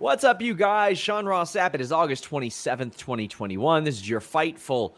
What's up, you guys? Sean Ross Sapp. It is August 27th, 2021. This is your Fightful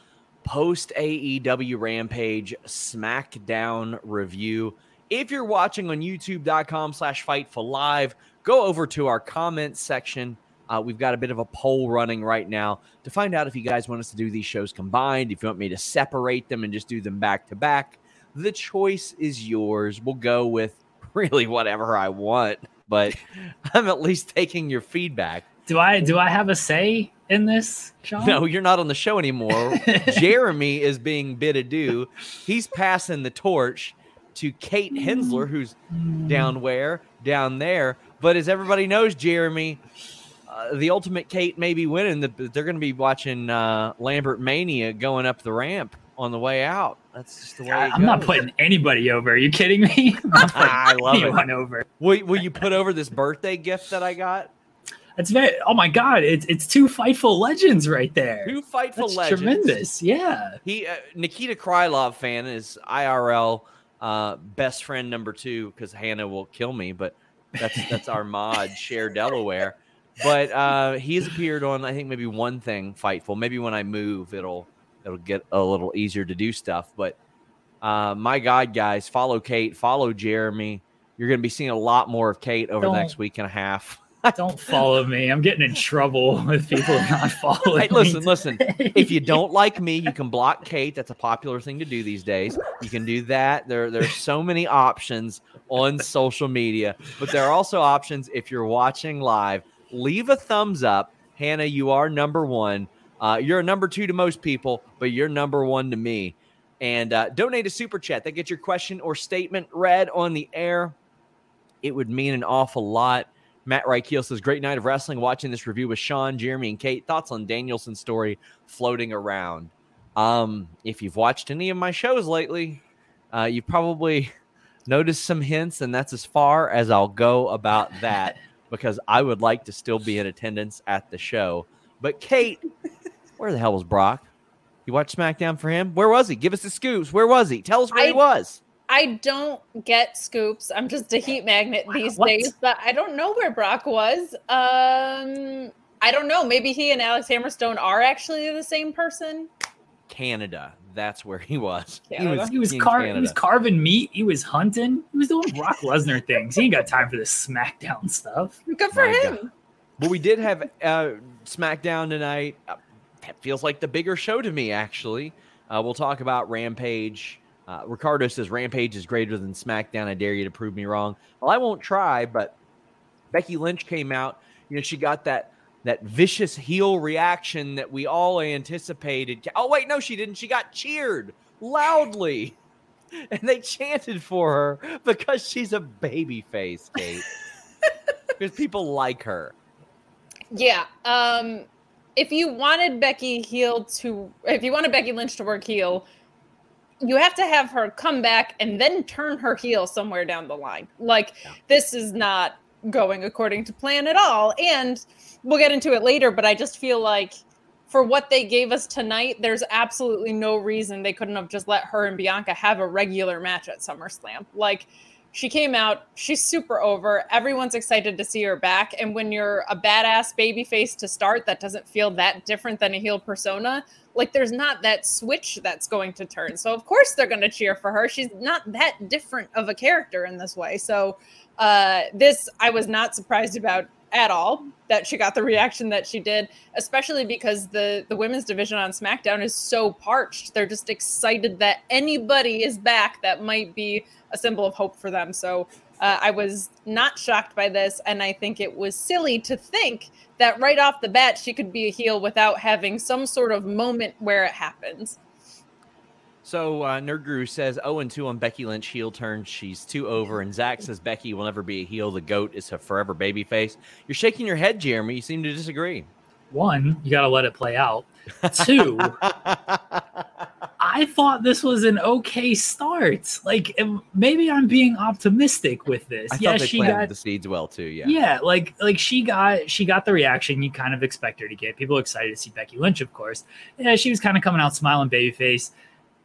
post AEW Rampage SmackDown review. If you're watching on youtube.com slash Fightful Live, go over to our comments section. Uh, we've got a bit of a poll running right now to find out if you guys want us to do these shows combined, if you want me to separate them and just do them back to back. The choice is yours. We'll go with really whatever I want, but I'm at least taking your feedback. Do I do I have a say in this, Sean? No, you're not on the show anymore. Jeremy is being bid adieu. He's passing the torch to Kate Hensler, who's down where? Down there. But as everybody knows, Jeremy, uh, the ultimate Kate may be winning. The, they're going to be watching uh, Lambert Mania going up the ramp on the way out. That's just the way. I'm not putting anybody over. Are you kidding me? I love anyone it. over. Will, will you put over this birthday gift that I got? That's very. Oh my god! It's it's two fightful legends right there. Two fightful That's legends. tremendous. Yeah. He uh, Nikita Krylov fan is IRL uh, best friend number two because Hannah will kill me, but that's that's our mod share Delaware. But uh, he's appeared on I think maybe one thing Fightful. Maybe when I move, it'll it'll get a little easier to do stuff. But uh, my God, guys, follow Kate, follow Jeremy. You're going to be seeing a lot more of Kate over the Don't- next week and a half. Don't follow me. I'm getting in trouble with people not following. Hey, listen, listen. If you don't like me, you can block Kate. That's a popular thing to do these days. You can do that. There, there's so many options on social media, but there are also options if you're watching live. Leave a thumbs up, Hannah. You are number one. Uh, you're a number two to most people, but you're number one to me. And uh, donate a super chat that gets your question or statement read on the air. It would mean an awful lot. Matt Reichel says, Great night of wrestling. Watching this review with Sean, Jeremy, and Kate. Thoughts on Danielson's story floating around? Um, if you've watched any of my shows lately, uh, you've probably noticed some hints, and that's as far as I'll go about that because I would like to still be in attendance at the show. But Kate, where the hell was Brock? You watched SmackDown for him? Where was he? Give us the scoops. Where was he? Tell us where he was. I don't get scoops. I'm just a heat magnet these What? days, but I don't know where Brock was. Um, I don't know. Maybe he and Alex Hammerstone are actually the same person. Canada. That's where he was. Canada. he was in car- he was carving meat. He was hunting. He was doing Brock Lesnar things. He ain't got time for this SmackDown stuff. Good for My him. But we did have uh, SmackDown tonight. Uh, that feels like the bigger show to me, actually. Uh, we'll talk about Rampage. Uh, Ricardo says Rampage is greater than SmackDown. I dare you to prove me wrong. Well, I won't try, but Becky Lynch came out. You know, she got that that vicious heel reaction that we all anticipated. Oh wait, no, she didn't. She got cheered loudly, and they chanted for her because she's a baby face, Kate. because people like her. Yeah. Um, if you wanted Becky heel to, if you wanted Becky Lynch to work heel, you have to have her come back and then turn her heel somewhere down the line. Like Yeah. this is not going according to plan at all. And we'll get into it later, but I just feel like for what they gave us tonight, there's absolutely no reason they couldn't have just let her and Bianca have a regular match at SummerSlam. Like, she came out, she's super over. Everyone's excited to see her back. And when you're a badass baby face to start, that doesn't feel that different than a heel persona. Like there's not that switch that's going to turn. So of course they're going to cheer for her. She's not that different of a character in this way. So uh, this I was not surprised about at all that she got the reaction that she did, especially because the the women's division on SmackDown is so parched. They're just excited that anybody is back that might be a symbol of hope for them. So uh, I was not shocked by this, and I think it was silly to think that right off the bat she could be a heel without having some sort of moment where it happens. So uh, Nerd Guru says 0 2 on Becky Lynch heel turn. She's too over. And Zach says Becky will never be a heel. The GOAT is a forever baby face. You're shaking your head, Jeremy. You seem to disagree. One, you got to let it play out. Two, I thought this was an okay start. Like maybe I'm being optimistic with this. I yeah, she got the seeds well too. Yeah, yeah, like like she got she got the reaction you kind of expect her to get. People excited to see Becky Lynch, of course. Yeah, she was kind of coming out smiling, babyface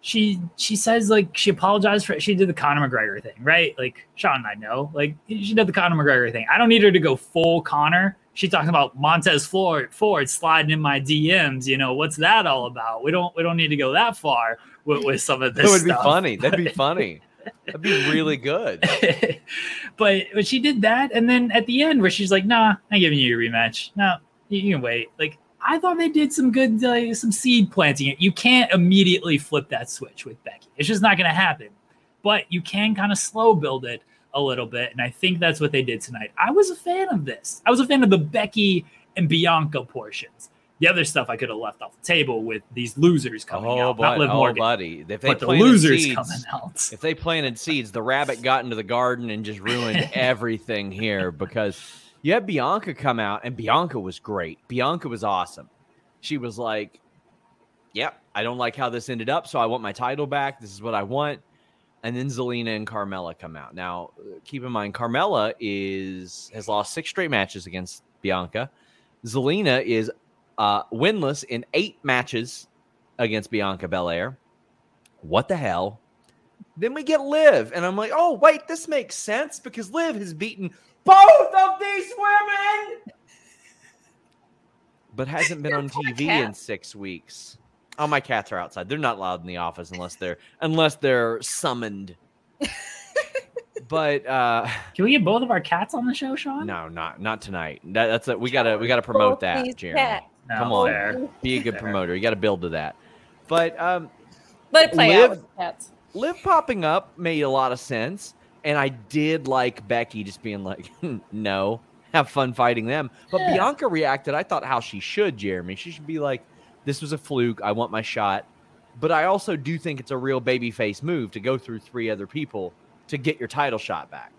she she says like she apologized for she did the Conor McGregor thing, right? Like Sean and I know, like she did the Conor McGregor thing. I don't need her to go full Conor. She talking about Montez Ford, Ford sliding in my DMs. You know what's that all about? We don't we don't need to go that far with, with some of this. That would stuff. be funny. That'd be funny. That'd be really good. but but she did that, and then at the end where she's like, "Nah, I'm giving you a rematch. No, you, you can wait." Like I thought they did some good, uh, some seed planting. You can't immediately flip that switch with Becky. It's just not going to happen. But you can kind of slow build it a little bit, and I think that's what they did tonight. I was a fan of this. I was a fan of the Becky and Bianca portions. The other stuff I could have left off the table with these losers coming oh, out. not Liv oh, Morgan, buddy. If they but the losers seeds, coming out. If they planted seeds, the rabbit got into the garden and just ruined everything here because you had Bianca come out, and Bianca was great. Bianca was awesome. She was like, Yep, I don't like how this ended up, so I want my title back. This is what I want. And then Zelina and Carmella come out. Now, keep in mind, Carmella is has lost six straight matches against Bianca. Zelina is uh, winless in eight matches against Bianca Belair. What the hell? Then we get Liv, and I'm like, oh wait, this makes sense because Liv has beaten both of these women, but hasn't been on TV cat. in six weeks. Oh, my cats are outside. They're not loud in the office unless they're unless they're summoned. but uh can we get both of our cats on the show, Sean? No, not not tonight. That, that's a, we gotta we gotta promote that, Jeremy. No, Come on, fair. be a good fair. promoter. You got to build to that. But um, let it play Liv, out with cats. Liv popping up made a lot of sense. And I did like Becky just being like, no, have fun fighting them. But yeah. Bianca reacted, I thought, how she should, Jeremy. She should be like, this was a fluke. I want my shot. But I also do think it's a real babyface move to go through three other people to get your title shot back.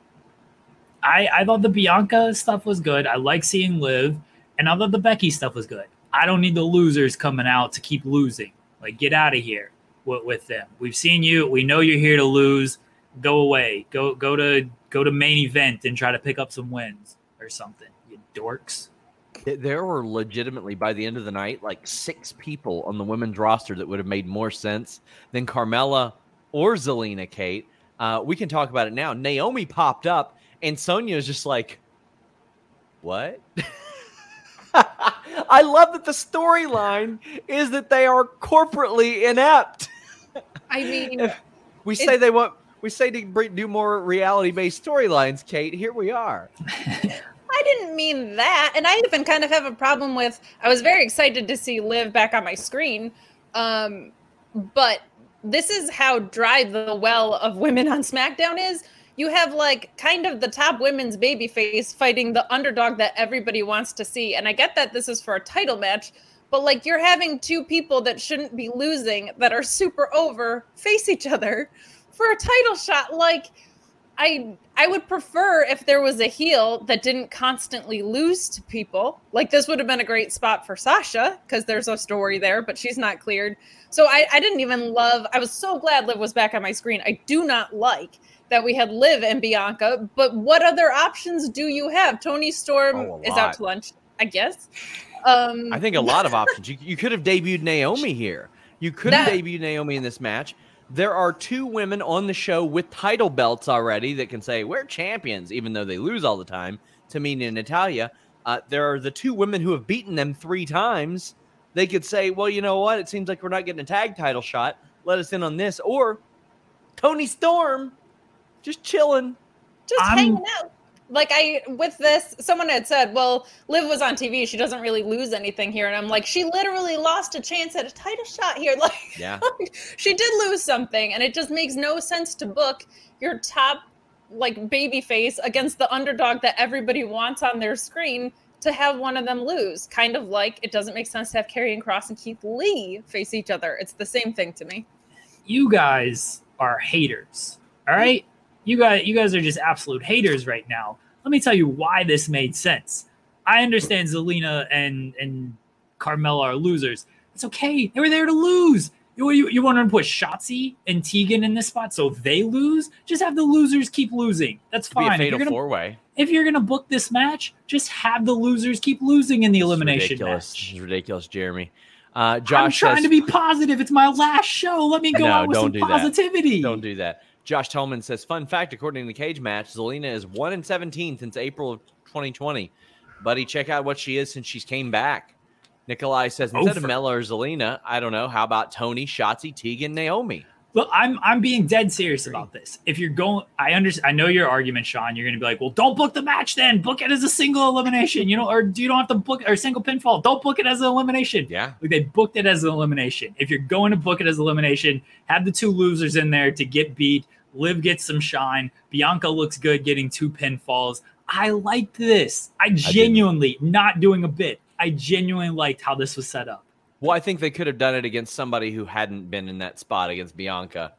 I, I thought the Bianca stuff was good. I like seeing Liv, and I thought the Becky stuff was good. I don't need the losers coming out to keep losing. Like, get out of here with, with them. We've seen you. We know you're here to lose go away. Go go to go to main event and try to pick up some wins or something. You dorks. There were legitimately by the end of the night like six people on the women's roster that would have made more sense than Carmella or Zelina. Kate, uh, we can talk about it now. Naomi popped up and Sonya is just like, "What?" I love that the storyline is that they are corporately inept. I mean, we say they want we say to do more reality based storylines, Kate. Here we are. I didn't mean that. And I even kind of have a problem with I was very excited to see Liv back on my screen. Um, but this is how dry the well of women on SmackDown is. You have like kind of the top women's baby face fighting the underdog that everybody wants to see. And I get that this is for a title match, but like you're having two people that shouldn't be losing that are super over face each other for a title shot. Like, I I would prefer if there was a heel that didn't constantly lose to people. Like this would have been a great spot for Sasha because there's a story there, but she's not cleared. So I, I didn't even love. I was so glad Liv was back on my screen. I do not like that we had Liv and Bianca, but what other options do you have? Toni Storm Oh, is out to lunch, I guess. Um, I think a lot of options. You, you could have debuted Naomi here. You could have debuted Naomi in this match. There are two women on the show with title belts already that can say we're champions, even though they lose all the time. Tamina and Natalya. Uh, there are the two women who have beaten them three times. They could say, well, you know what? It seems like we're not getting a tag title shot. Let us in on this. Or Toni Storm just chilling. just I'm- hanging out. Like I with this, someone had said, "Well, Liv was on TV. She doesn't really lose anything here." And I'm like, she literally lost a chance at a title shot here. Like, Yeah. she did lose something, and it just makes no sense to book your top like baby face against the underdog that everybody wants on their screen to have one of them lose. Kind of like it doesn't make sense to have Karrion Kross and Keith Lee face each other. It's the same thing to me. you guys are haters. All right. You guys, you guys are just absolute haters right now. Let me tell you why this made sense. I understand Zelina and and Carmella are losers. It's okay. They were there to lose. You, you, you want to put Shotzi and Tegan in this spot so if they lose, just have the losers keep losing. That's fine. Be a fatal four way. if you're gonna book this match, just have the losers keep losing in the elimination ridiculous. match. It's ridiculous, Jeremy. Uh, I'm trying says, to be positive. It's my last show. Let me go No, out with don't some do that. positivity. Don't do that. Josh Tolman says, fun fact, according to the cage match, Zelina is 1 in 17 since April of 2020. Buddy, check out what she is since she's came back. Nikolai says, instead of Over. Mella or Zelina, I don't know, how about Toni, Shotzi, Tegan, Naomi? Look, I'm I'm being dead serious about this. If you're going, I understand. I know your argument, Sean. You're going to be like, well, don't book the match then. Book it as a single elimination. You know, or you don't have to book or single pinfall. Don't book it as an elimination. Yeah. Like they booked it as an elimination. If you're going to book it as elimination, have the two losers in there to get beat. Liv gets some shine. Bianca looks good getting two pinfalls. I liked this. I genuinely, not doing a bit. I genuinely liked how this was set up. Well, I think they could have done it against somebody who hadn't been in that spot against Bianca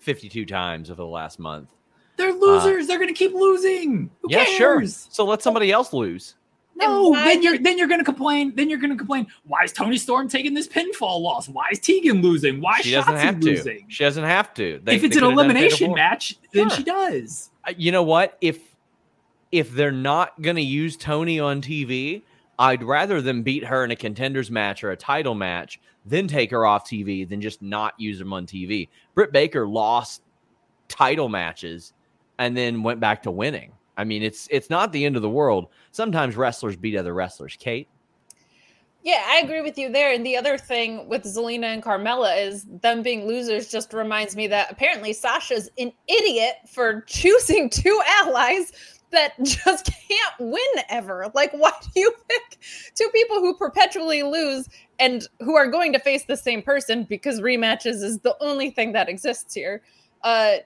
52 times over the last month. They're uh, losers. They're going to keep losing. Who yeah, cares? sure. So let somebody else lose. No, why then you're then you're gonna complain. Then you're gonna complain. Why is Toni Storm taking this pinfall loss? Why is Tegan losing? Why is She doesn't Shotzi have to. losing? She doesn't have to. They- if it's an could have done fatal elimination match, then Sure. she does. Uh, you know what if if they're not going to use tony on tv i'd rather them beat her in a contenders match or a title match then take her off tv than just not use them on tv britt baker lost title matches and then went back to winning i mean it's it's not the end of the world sometimes wrestlers beat other wrestlers kate Yeah, I agree with you there. And the other thing with Zelina and Carmella is them being losers just reminds me that apparently Sasha's an idiot for choosing two allies that just can't win ever. Like, why do you pick two people who perpetually lose and who are going to face the same person because rematches is the only thing that exists here? Uh,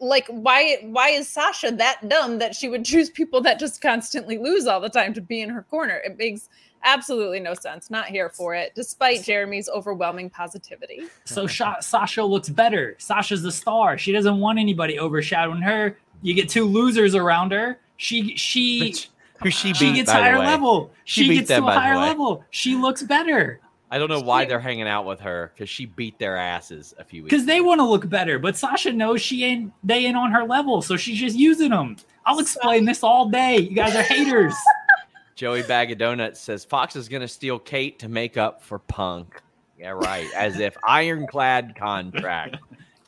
like why why is Sasha that dumb that she would choose people that just constantly lose all the time to be in her corner? It makes absolutely no sense. Not here for it, despite Jeremy's overwhelming positivity. So Sha- Sasha looks better. Sasha's the star. She doesn't want anybody overshadowing her. You get two losers around her. She she who she beat she gets higher level. She She, gets them, to a higher level. She looks better i don't know why they're hanging out with her because she beat their asses a few weeks because they want to look better. But Sasha knows she ain't they ain't on her level, so she's just using them. I'll explain this all day. You guys are haters. Joey Bag of Donuts says Fox is going to steal Kate to make up for Punk. Yeah, right. As if ironclad contract.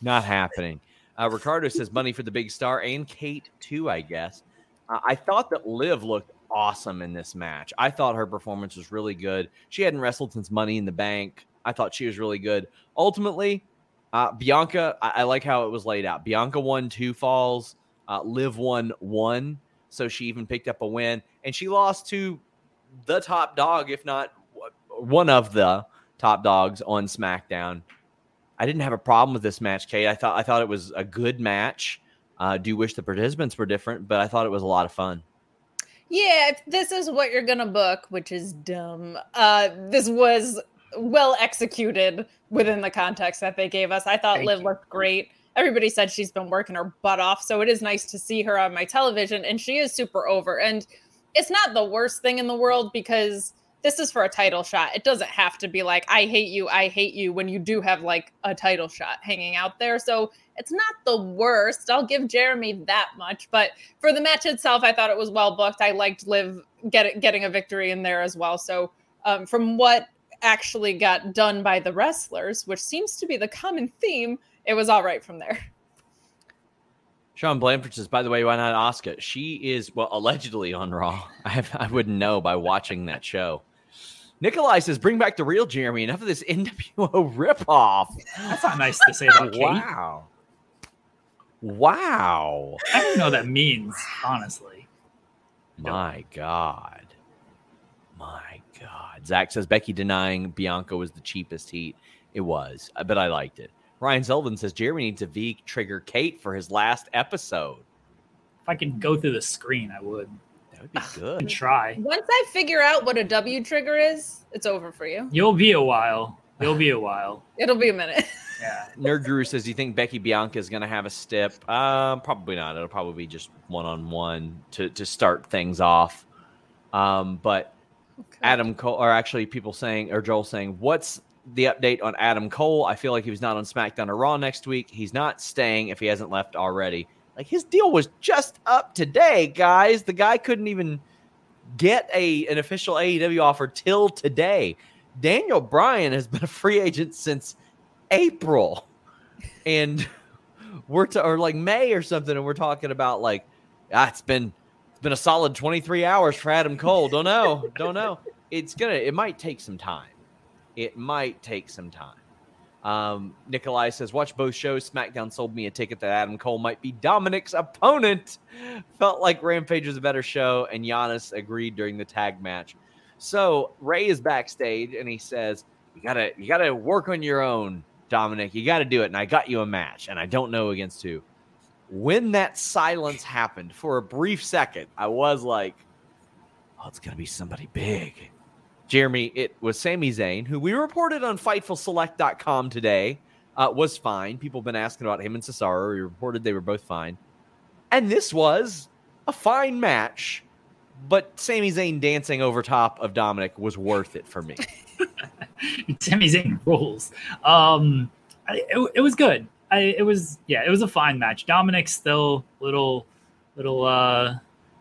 Not happening. Uh, Ricardo says money for the big star and Kate too, I guess. Uh, I thought that Liv looked awesome in this match. I thought her performance was really good. She hadn't wrestled since Money in the Bank. I thought she was really good. Ultimately, uh, Bianca, I, I like how it was laid out. Bianca won two falls, uh, Liv won one. So she even picked up a win. And she lost to the top dog, if not one of the top dogs on SmackDown. I didn't have a problem with this match, Kate. I thought I thought it was a good match. Uh, do wish the participants were different, but I thought it was a lot of fun. Yeah, if this is what you're gonna book, which is dumb. Uh, this was well executed within the context that they gave us. I thought Thank Liv you. looked great. Everybody said she's been working her butt off, so it is nice to see her on my television, and she is super over. And it's not the worst thing in the world because this is for a title shot. It doesn't have to be like, I hate you, I hate you when you do have like a title shot hanging out there. So it's not the worst. I'll give Jeremy that much. But for the match itself, I thought it was well booked. I liked Liv get, getting a victory in there as well. So um, from what actually got done by the wrestlers, which seems to be the common theme, it was all right from there. Sean Blanford says, by the way, why not Asuka? She is, well, allegedly on Raw. I, have, I wouldn't know by watching that show. Nikolai says, bring back the real Jeremy. Enough of this NWO ripoff. That's not nice to say about Kate. Wow. Wow. I don't know what that means, honestly. My God. My God. Zach says, Becky denying Bianca was the cheapest heat. It was, uh, but I liked it. Ryan Sullivan says Jeremy needs a V trigger Kate for his last episode. If I could go through the screen, I would. That would be good. try. Once I figure out what a W trigger is, it's over for you. You'll be a while. You'll be a while. It'll be a minute. Yeah. Nerd Guru says, "Do you think Becky Bianca is going to have a step? Um, probably not. It'll probably be just one on one to to start things off. Um, but okay. Adam Cole, or actually, people saying, or Joel saying, what's the update on Adam Cole? I feel like he was not on SmackDown or Raw next week. He's not staying if he hasn't left already. Like his deal was just up today, guys. The guy couldn't even get a an official AEW offer till today. Daniel Bryan has been a free agent since April, and we're to, or like May or something, and we're talking about like ah, it's been it's been a solid 23 hours for Adam Cole. Don't know, don't know. It's gonna it might take some time. It might take some time. Um, Nikolai says, watch both shows. SmackDown sold me a ticket that Adam Cole might be Dominic's opponent. Felt like Rampage was a better show, and Giannis agreed during the tag match. So Ray is backstage and he says, You gotta you gotta work on your own, Dominic. You gotta do it. And I got you a match, and I don't know against who. When that silence happened for a brief second, I was like, Oh, it's gonna be somebody big. Jeremy, it was Sami Zayn, who we reported on FightfulSelect.com today, uh, was fine. People have been asking about him and Cesaro. We reported they were both fine. And this was a fine match, but Sami Zayn dancing over top of Dominic was worth it for me. Sami Zayn rules. Um, it, it was good. I, it was, yeah, it was a fine match. Dominic's still little, little, uh,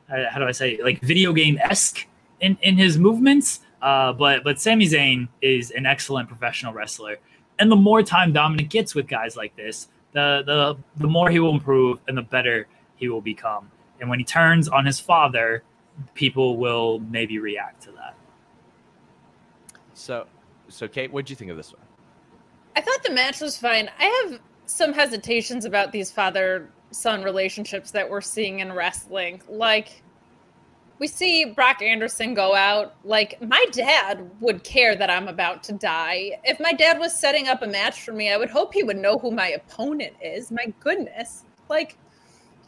how do I say, like video game esque in, in his movements uh, but but Sami Zayn is an excellent professional wrestler, and the more time Dominic gets with guys like this, the the the more he will improve and the better he will become. And when he turns on his father, people will maybe react to that. So, so Kate, what do you think of this one? I thought the match was fine. I have some hesitations about these father son relationships that we're seeing in wrestling. Like, we see Brock Anderson go out. Like, my dad would care that I'm about to die. If my dad was setting up a match for me, I would hope he would know who my opponent is. My goodness. Like,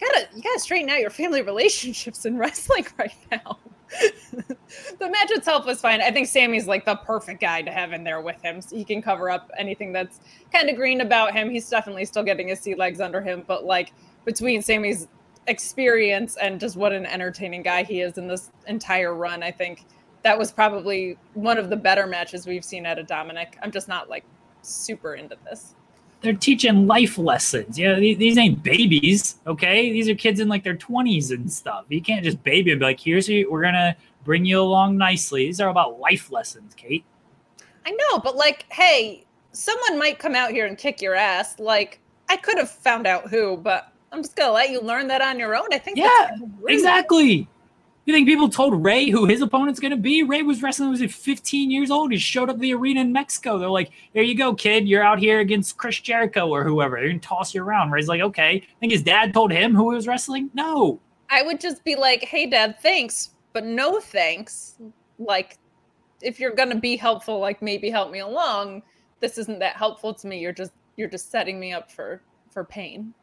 you gotta you gotta straighten out your family relationships in wrestling right now. the match itself was fine. I think Sami's like the perfect guy to have in there with him. So he can cover up anything that's kind of green about him. He's definitely still getting his sea legs under him, but like between Sami's experience and just what an entertaining guy he is in this entire run. I think that was probably one of the better matches we've seen out of Dominic. I'm just not like super into this. They're teaching life lessons. Yeah, these, these ain't babies, okay? These are kids in like their 20s and stuff. You can't just baby and be like, here's we're gonna bring you along nicely. These are about life lessons, Kate. I know, but like, hey, someone might come out here and kick your ass. Like, I could have found out who, but I'm just gonna let you learn that on your own. I think. Yeah, exactly. You think people told Ray who his opponent's going to be? Ray was wrestling was he 15 years old. He showed up the arena in Mexico. They're like, "There you go, kid. You're out here against Chris Jericho or whoever. They're going to toss you around." Ray's like, "Okay." I think his dad told him who he was wrestling. No. I would just be like, "Hey, dad, thanks, but no thanks." Like, if you're going to be helpful, like maybe help me along. This isn't that helpful to me. You're just you're just setting me up for for pain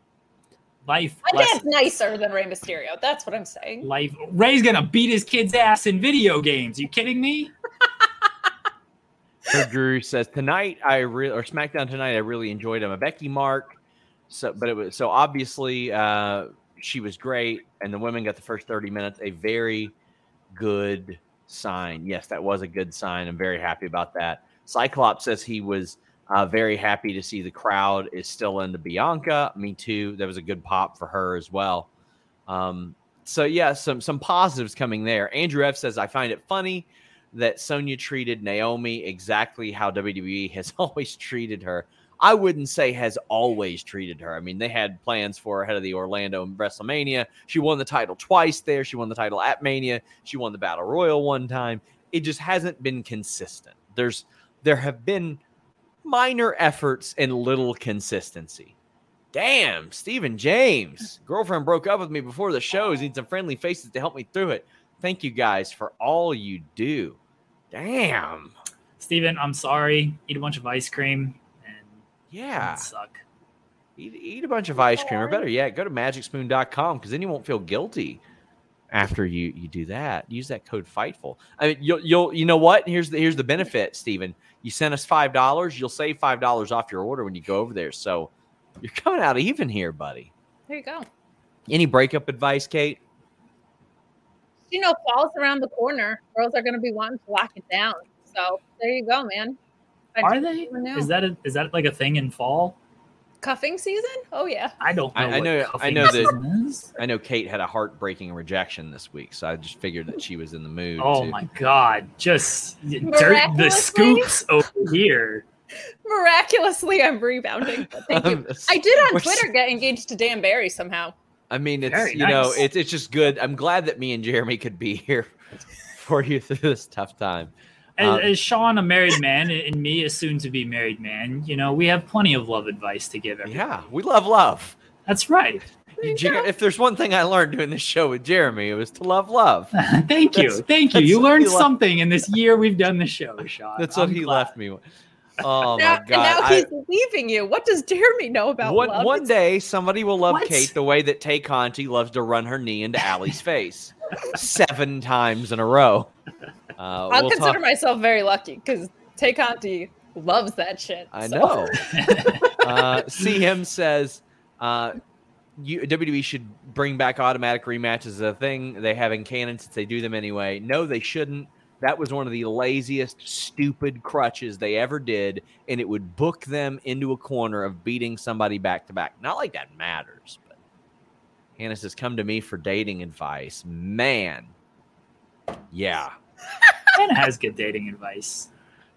life. My dad's nicer than Rey Mysterio. That's what I'm saying. Life. Rey's gonna beat his kid's ass in video games. You kidding me? so Drew says tonight I really or SmackDown tonight I really enjoyed him. A Becky Mark. So, but it was so obviously uh, she was great, and the women got the first thirty minutes. A very good sign. Yes, that was a good sign. I'm very happy about that. Cyclops says he was uh, very happy to see the crowd is still into Bianca. Me too. That was a good pop for her as well. Um, so yeah, some some positives coming there. Andrew F says I find it funny that Sonya treated Naomi exactly how WWE has always treated her. I wouldn't say has always treated her. I mean, they had plans for her ahead of the Orlando WrestleMania. She won the title twice there. She won the title at Mania. She won the Battle Royal one time. It just hasn't been consistent. There's there have been minor efforts and little consistency. Damn, Stephen James. Girlfriend broke up with me before the show. Need some friendly faces to help me through it. Thank you guys for all you do. Damn. Steven, I'm sorry. Eat a bunch of ice cream and Yeah. suck. Eat, eat a bunch of ice cream, or better yet, go to magicspoon.com because then you won't feel guilty after you you do that. Use that code FIGHTFUL. I mean, you'll you'll you know what? Here's the here's the benefit, Steven. You sent us five dollars, you'll save five dollars off your order when you go over there. So you're coming out even here, buddy. There you go. Any breakup advice, Kate? You know, fall's around the corner. Girls are going to be wanting to lock it down. So there you go, man. I Are they? Is that a, is that like a thing in fall? Cuffing season? Oh yeah. I don't know. I- I what know- I know that- I know Kate had a heartbreaking rejection this week, so I just figured that she was in the mood. Oh to- my god! Just dirt, the scoops over here. Miraculously, I'm rebounding. But thank you. Um, I did on We're Twitter get engaged to Dan Barry somehow. I mean, it's Very you know, nice. it's it's just good. I'm glad that me and Jeremy could be here for you through this tough time. As, Um, as Sean, a married man, and me, a soon-to-be married man, you know, we have plenty of love advice to give. Everybody. Yeah, we love love. that's right. you Jer- If there's one thing I learned doing this show with Jeremy, it was to love love. Thank you, That's- thank you. You learned he left- something in this year we've done the show, Sean. That's what I'm he glad. left me with. Oh now, my and god! now I- he's leaving you. What does Jeremy know about one love? one day somebody will love What? Kate the way that Tay Conti loves to run her knee into Allie's face seven times in a row. Uh, I'll we'll consider talk- myself very lucky because Tay Conti loves that shit. I so- know. uh, CM says uh, you, WWE should bring back automatic rematches as a thing they have in canon since they do them anyway. No, they shouldn't. That was one of the laziest, stupid crutches they ever did, and it would book them into a corner of beating somebody back to back. Not like that matters, but Hannah says, "Come to me for dating advice." Man, yeah, Hannah has good dating advice.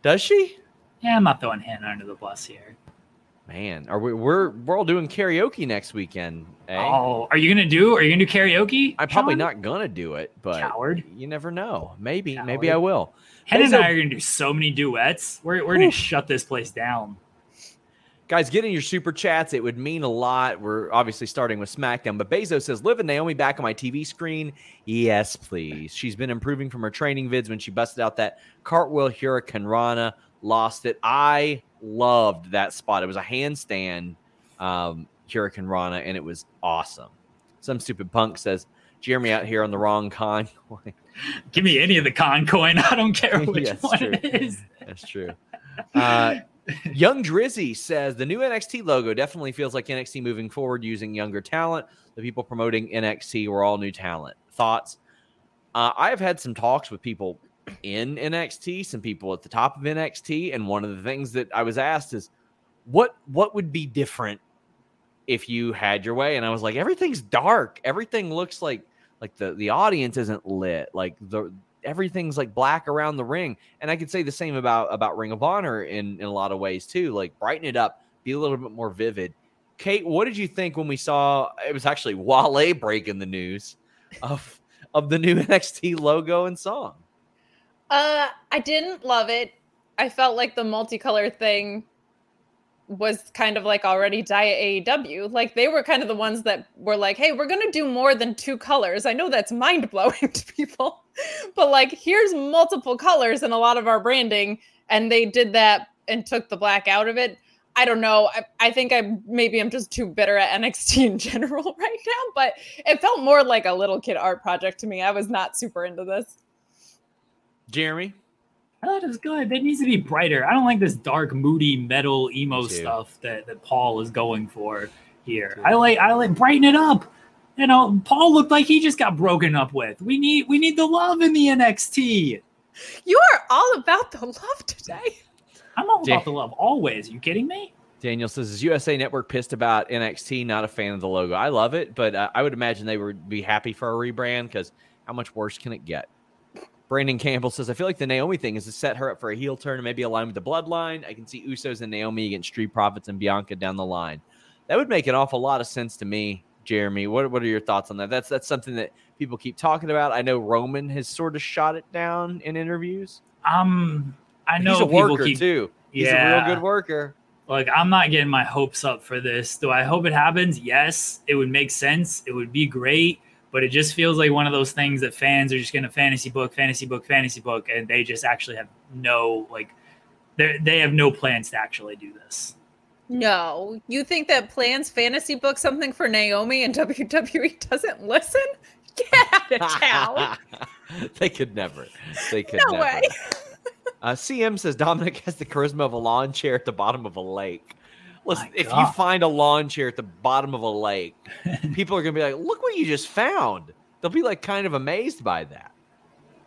does she? Yeah, I'm not throwing Hannah under the bus here. Man, are we? We're we're all doing karaoke next weekend. Eh? Oh, are you gonna do? Are you gonna do karaoke? I'm probably Sean? not gonna do it, but Coward. you never know. Maybe, maybe I will. Hannah and So- I are gonna do so many duets. We're we're gonna shut this place down. Guys, get in your super chats. It would mean a lot. We're obviously starting with SmackDown, but Bezos says, Liv and Naomi back on my TV screen. Yes, please. She's been improving from her training vids when she busted out that cartwheel hurricanrana, lost it. I loved that spot. It was a handstand um, hurricanrana, and it was awesome. Some stupid punk says, Jeremy out here on the wrong con. Give me any of the con coin. I don't care which Yes, one true. it is. That's true. Uh, Young Drizzy says the new NXT logo definitely feels like NXT moving forward using younger talent. The people promoting NXT were all new talent. Thoughts? Uh, I have had some talks with people in NXT, some people at the top of NXT, and one of the things that I was asked is, what what would be different if you had your way? And I was like, everything's dark. Everything looks like like the the audience isn't lit. Like the everything's like black around the ring. And I could say the same about about Ring of Honor in in a lot of ways too. Like brighten it up, be a little bit more vivid. Kate, what did you think when we saw it was actually Wale breaking the news of of the new NXT logo and song? Uh, I didn't love it. I felt like the multicolor thing was kind of like already Diet AEW. Like they were kind of the ones that were like, "Hey, we're gonna do more than two colors." I know that's mind blowing to people, but like, here's multiple colors in a lot of our branding, and they did that and took the black out of it. I don't know. I, I think I maybe I'm just too bitter at NXT in general right now, but it felt more like a little kid art project to me. I was not super into this. Jeremy? I thought it was good. It needs to be brighter. I don't like this dark, moody, metal, emo stuff that, that Paul is going for here. I like I like brighten it up. You know, Paul looked like he just got broken up with. We need we need the love in the NXT. You are all about the love today. I'm all Yeah. about the love always. you kidding me? Daniel says, "Is USA Network pissed about NXT? Not a fan of the logo. I love it, but uh, I would imagine they would be happy for a rebrand because how much worse can it get?" Brandon Campbell says, "I feel like the Naomi thing is to set her up for a heel turn and maybe align with the Bloodline. I can see Usos and Naomi against Street Profits and Bianca down the line. That would make an awful lot of sense to me, Jeremy. What What are your thoughts on that? That's that's something that people keep talking about. I know Roman has sort of shot it down in interviews. Um, I know He's a people worker keep too. He's a Yeah. real good worker." like I'm not getting my hopes up for this. Do I hope it happens? Yes, it would make sense. It would be great, but it just feels like one of those things that fans are just going to fantasy book, fantasy book, fantasy book, and they just actually have no like they they have no plans to actually do this. No, you think that plans fantasy book something for Naomi and WWE doesn't listen? Get out of town. they could never. They could No never. way. Uh, CM says Dominic has the charisma of a lawn chair at the bottom of a lake. Listen, My if you find a lawn chair at the bottom of a lake, people are going to be like, look what you just found. They'll be like kind of amazed by that.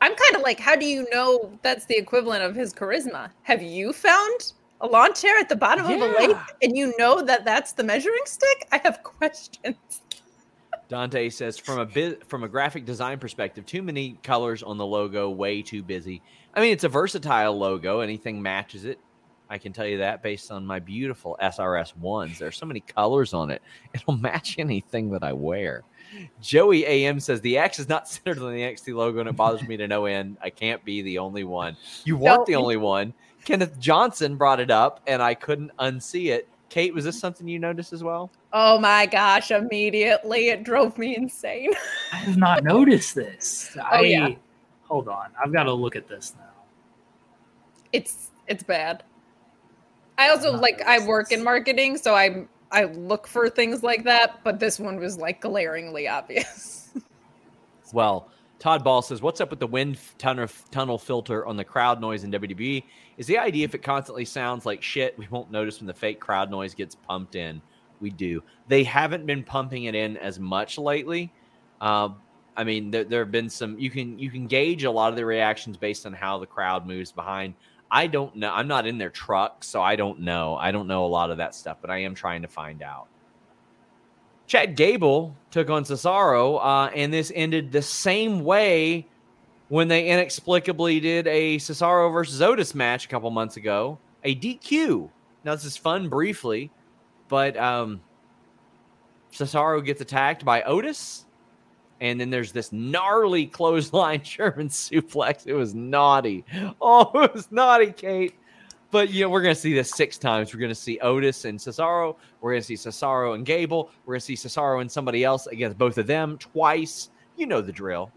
I'm kind of like, how do you know that's the equivalent of his charisma? Have you found a lawn chair at the bottom of a lake and you know that that's the measuring stick? I have questions. Dante says from a bit from a graphic design perspective, too many colors on the logo, way too busy. I mean, it's a versatile logo. Anything matches it. I can tell you that based on my beautiful SRS ones. There's so many colors on it. It'll match anything that I wear. Joey AM says the X is not centered on the NXT logo and it bothers me to no end. I can't be the only one. You weren't No. the only one. Kenneth Johnson brought it up and I couldn't unsee it. Kate, was this something you noticed as well? Oh my gosh, immediately it drove me insane. I have not noticed this. Oh, I, Oh, yeah. Hold on, I've got to look at this now. It's it's bad. I also like I work in marketing, so I I look for things like that, but this one was like glaringly obvious. Well, Todd Ball says, "What's up with the wind tunnel, tunnel filter on the crowd noise in WWE? Is the idea if it constantly sounds like shit, we won't notice when the fake crowd noise gets pumped in? We do. They haven't been pumping it in as much lately. Um, I mean, there, there have been some. You can you can gauge a lot of the reactions based on how the crowd moves behind. I don't know. I'm not in their truck, so I don't know. I don't know a lot of that stuff, but I am trying to find out." Chad Gable took on Cesaro, uh, and this ended the same way when they inexplicably did a Cesaro versus Otis match a couple months ago, a DQ. Now this is fun briefly, but um, Cesaro gets attacked by Otis, and then there's this gnarly clothesline German suplex. It was naughty. Oh, it was naughty, Kate. But you know, we're gonna see this six times. We're gonna see Otis and Cesaro. We're gonna see Cesaro and Gable. We're gonna see Cesaro and somebody else against both of them twice. You know the drill.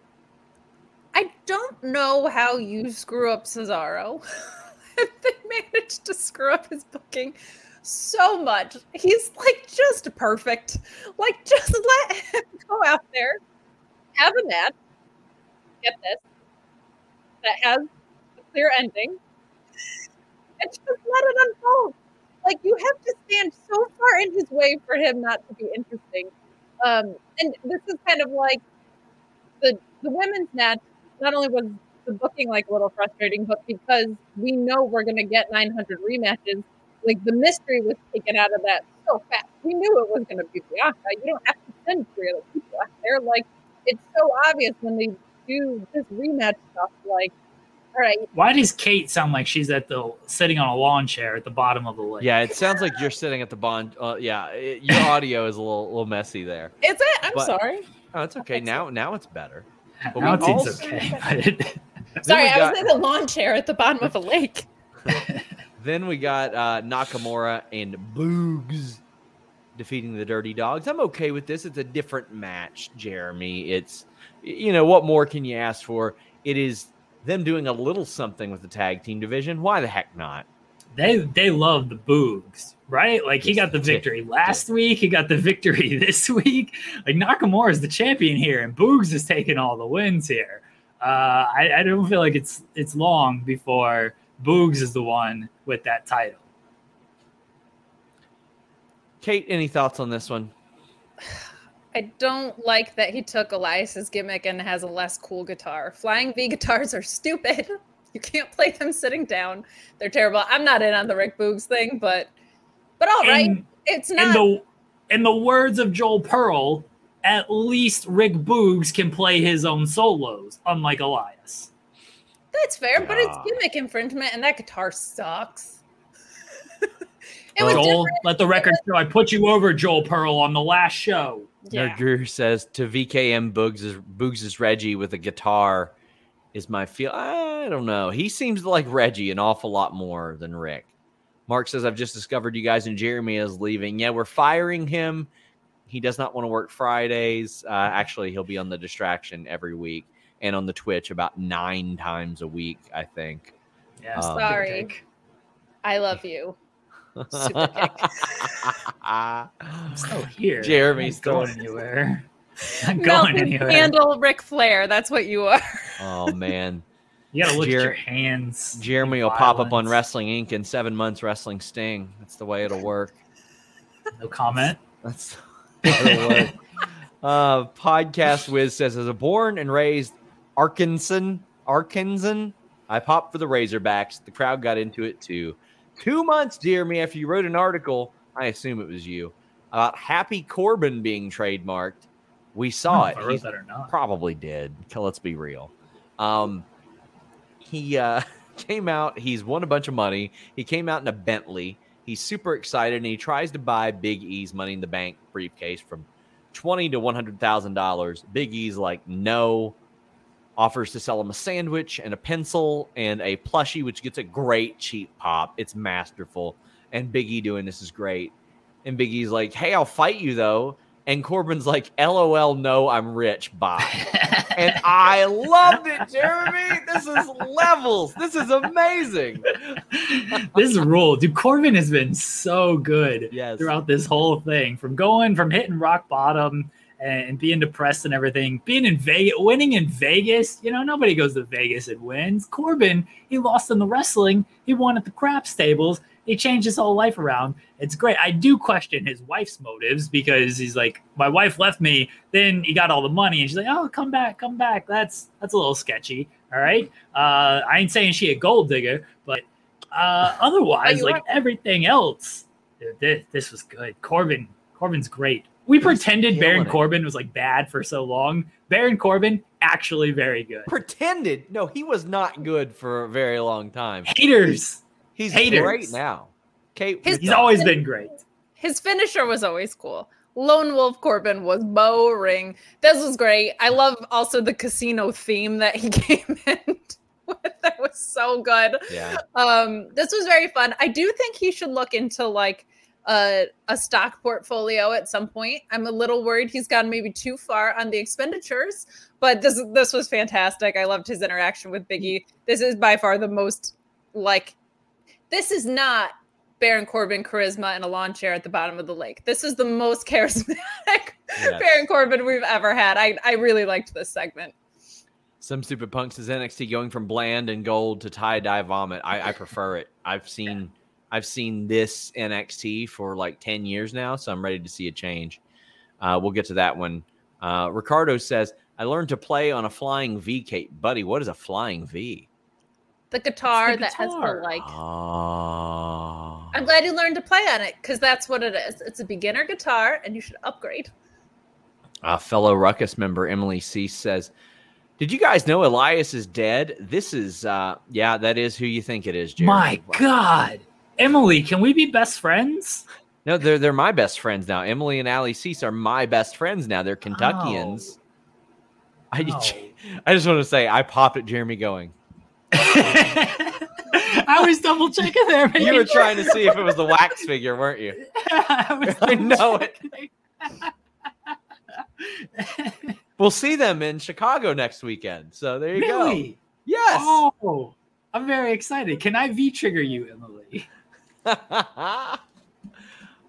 I don't know how you screw up Cesaro. they managed to screw up his booking so much. He's like just perfect. Like just let him go out there, have a match. Get this. That has a clear ending. And just let it unfold. Like you have to stand so far in his way for him not to be interesting. Um, and this is kind of like the the women's match not only was the booking like a little frustrating, but because we know we're going to get 900 rematches, like the mystery was taken out of that so fast. We knew it was going to be Bianca. You don't have to send three other people out there. Like it's so obvious when they do this rematch stuff. Like, all right, Why does Kate sound like she's at the sitting on a lawn chair at the bottom of the lake? Yeah, it sounds like you're sitting at the bond. Uh, yeah, it, your audio is a little, little messy there. is it? I'm But- sorry. Oh, it's okay. Now, now it's better. But now we it seems also- okay. But Sorry, we I got- was in a lawn chair at the bottom of a lake. Then we got uh, Nakamura and Boogs defeating the Dirty Dogs. I'm okay with this. It's a different match, Jeremy. It's, you know, what more can you ask for? It is them doing a little something with the tag team division. Why the heck not? they they love the boogs, right? Like he got the victory last week. He got the victory this week. Like Nakamura is the champion here, and Boogs is taking all the wins here. Uh, I, I don't feel like it's it's long before Boogs is the one with that title. Kate, any thoughts on this one? I don't like that he took Elias's gimmick and has a less cool guitar. Flying V guitars are stupid. You can't play them sitting down. They're terrible. I'm not in on the Rick Boogs thing, but but all right. In- it's In not the in the words of Joel Pearl, at least Rick Boogs can play his own solos, unlike Elias. that's fair, but it's Ah. gimmick infringement and that guitar sucks. It was Joel, different. let the record show I put you over, Joel Pearl, on the last show. Yeah. Nerd says to VKM Boogs is Boogs is Reggie with a guitar is my feel. I don't know. He seems like Reggie an awful lot more than Rick. Mark says I've just discovered you guys and Jeremy is leaving. Yeah, we're firing him. He does not want to work Fridays. Uh, actually, he'll be on the distraction every week and on the Twitch about nine times a week. I think. Yes, Um, Sorry. I love you. Super kick. I'm still here. Jeremy's I'm going going- anywhere. I'm Melted going anywhere. Handle Ric Flair. That's what you are. oh man. You gotta look at your hands. Jeremy will pop up on Wrestling Inc. in seven months. Wrestling Sting. That's the way it'll work. No comment. That's the way it'll work. Uh, Podcast Wiz says, as a born and raised Arkansan, Arkansan, I popped for the Razorbacks. The crowd got into it too. Two months, dear me, after you wrote an article, I assume it was you, about Happy Corbin being trademarked. We saw it. know if I wrote He's- that or not. probably did. Let's be real. Um, he uh, came out. He's won a bunch of money. He came out in a Bentley. He's super excited, and he tries to buy Big E's Money in the Bank briefcase from twenty to one hundred thousand dollars. Big E's like no. Offers to sell him a sandwich and a pencil and a plushie, which gets a great cheap pop. It's masterful. And Big E doing this is great. And Big E's like, "Hey, I'll fight you though." And Corbin's like, "LOL, no, I'm rich. Bye." and I loved it, Jeremy. This is levels. This is amazing. this rule, dude. Corbin has been so good Yes. throughout this whole thing, from going from hitting rock bottom and being depressed and everything, being in Vegas, winning in Vegas. You know, nobody goes to Vegas and wins. Corbin, he lost in the wrestling. He won at the craps tables. He changed his whole life around. It's great. I do question his wife's motives because he's like, my wife left me. Then he got all the money, and she's like, oh, come back, come back. That's that's a little sketchy. All right. Uh, I ain't saying she a gold digger, but uh, otherwise, like everything else, this, this was good. Corbin, Corbin's great. We pretended Baron killing it. Corbin was like bad for so long. Baron Corbin actually very good. Pretended. No, he was not good for a very long time. Haters. He's Haters. great now. Kate, His- He's always been great. His finisher was always cool. Lone Wolf Corbin was boring. This was great. I love also the casino theme that he came in with. That was so good. yeah. Um, this was very fun. I do think he should look into like a, a stock portfolio at some point. I'm a little worried he's gone maybe too far on the expenditures, but this this was fantastic. I loved his interaction with Biggie. This is by far the most like this is not Baron Corbin charisma in a lawn chair at the bottom of the lake. This is the most charismatic Yes. Baron Corbin we've ever had. I, I really liked this segment. Some stupid punks is NXT going from bland and gold to tie dye vomit. I, I prefer it. I've seen I've seen this NXT for like 10 years now, so I'm ready to see a change. Uh, we'll get to that one. Uh, Ricardo says, I learned to play on a flying V Kate. Buddy, what is a flying V? The guitar the that has the like Oh. I'm glad you learned to play on it because that's what it is. It's a beginner guitar and you should upgrade. A fellow Ruckus member, Emily C, says, Did you guys know Elias is dead? This is, uh, yeah, that is who you think it is, Jeremy. My God. Emily, can we be best friends? No, they're they're my best friends now. Emily and Ali Cease are my best friends now. They're Kentuckians. Oh. I, No. Oh. I just want to say I popped at Jeremy going. I was double checking there. You were trying to see if it was the wax figure, weren't you? I, was I know it. We'll see them in Chicago next weekend. So there you really? go. Yes. Oh, I'm very excited. Can I V trigger you, Emily?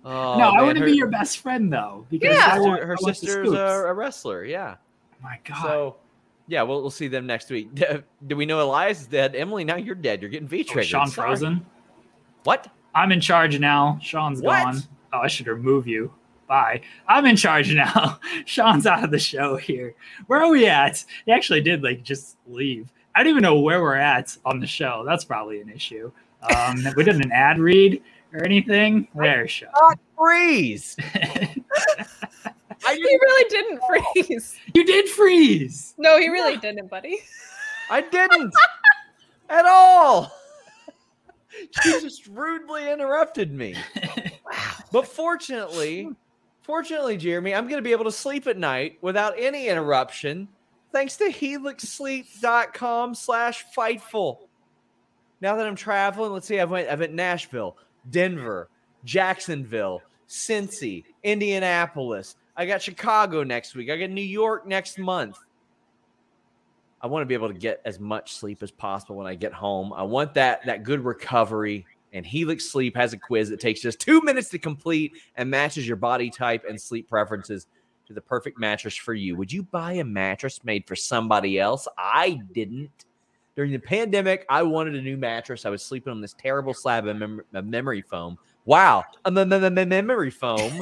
Oh, no, I want to her- be your best friend though. Because Yeah. I sister- want, her sister's a, a wrestler. Yeah. My God. So, yeah, we'll, we'll see them next week. Do we know Elias is dead? Emily, now you're dead. You're getting V Oh. Sean Sorry. Frozen. What? I'm in charge now. Sean's What? gone. Oh, I should remove you. Bye. I'm in charge now. Sean's out of the show here. Where are we at? He actually did like just leave. I don't even know where we're at on the show. That's probably an issue. Um, we did an ad read or anything. There, Sean. Not freeze. I he really didn't freeze. You did freeze. No, he really didn't, buddy. I didn't at all. You just rudely interrupted me. But fortunately, fortunately, Jeremy, I'm going to be able to sleep at night without any interruption thanks to helixsleep.com slash fightful. Now that I'm traveling, let's see, I went, I went Nashville, Denver, Jacksonville, Cincy, Indianapolis. I got Chicago next week. I got New York next month. I want to be able to get as much sleep as possible when I get home. I want that that good recovery. And Helix Sleep has a quiz that takes just two minutes to complete and matches your body type and sleep preferences to the perfect mattress for you. Would you buy a mattress made for somebody else? I didn't. During the pandemic, I wanted a new mattress. I was sleeping on this terrible slab of, mem- of memory foam. Wow, a mem- mem- mem- memory foam.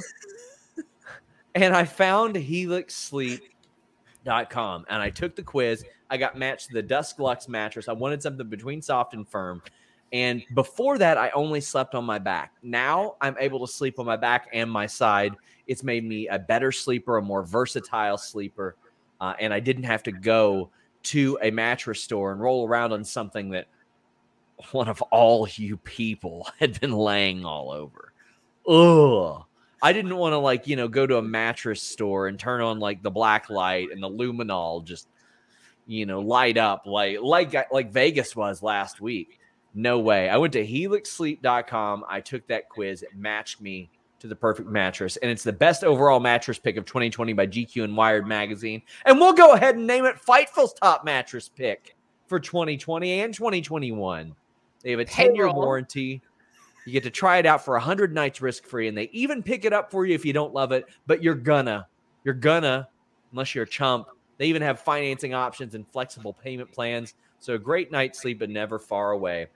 and I found helixsleep.com and I took the quiz. I got matched to the Dusk Luxe mattress. I wanted something between soft and firm. And before that, I only slept on my back. Now I'm able to sleep on my back and my side. It's made me a better sleeper, a more versatile sleeper. Uh, and I didn't have to go to a mattress store and roll around on something that one of all you people had been laying all over. Ugh. I didn't want to like, you know, go to a mattress store and turn on like the black light and the luminol just, you know, light up like like like Vegas was last week. No way. I went to helixsleep.com. I took that quiz. It matched me to the perfect mattress. And it's the best overall mattress pick of 2020 by GQ and Wired Magazine. And we'll go ahead and name it Fightful's top mattress pick for 2020 and 2021. They have a 10 year warranty. You get to try it out for 100 nights risk free. And they even pick it up for you if you don't love it, but you're gonna. You're gonna, unless you're a chump. They even have financing options and flexible payment plans. So a great night's sleep, but never far away.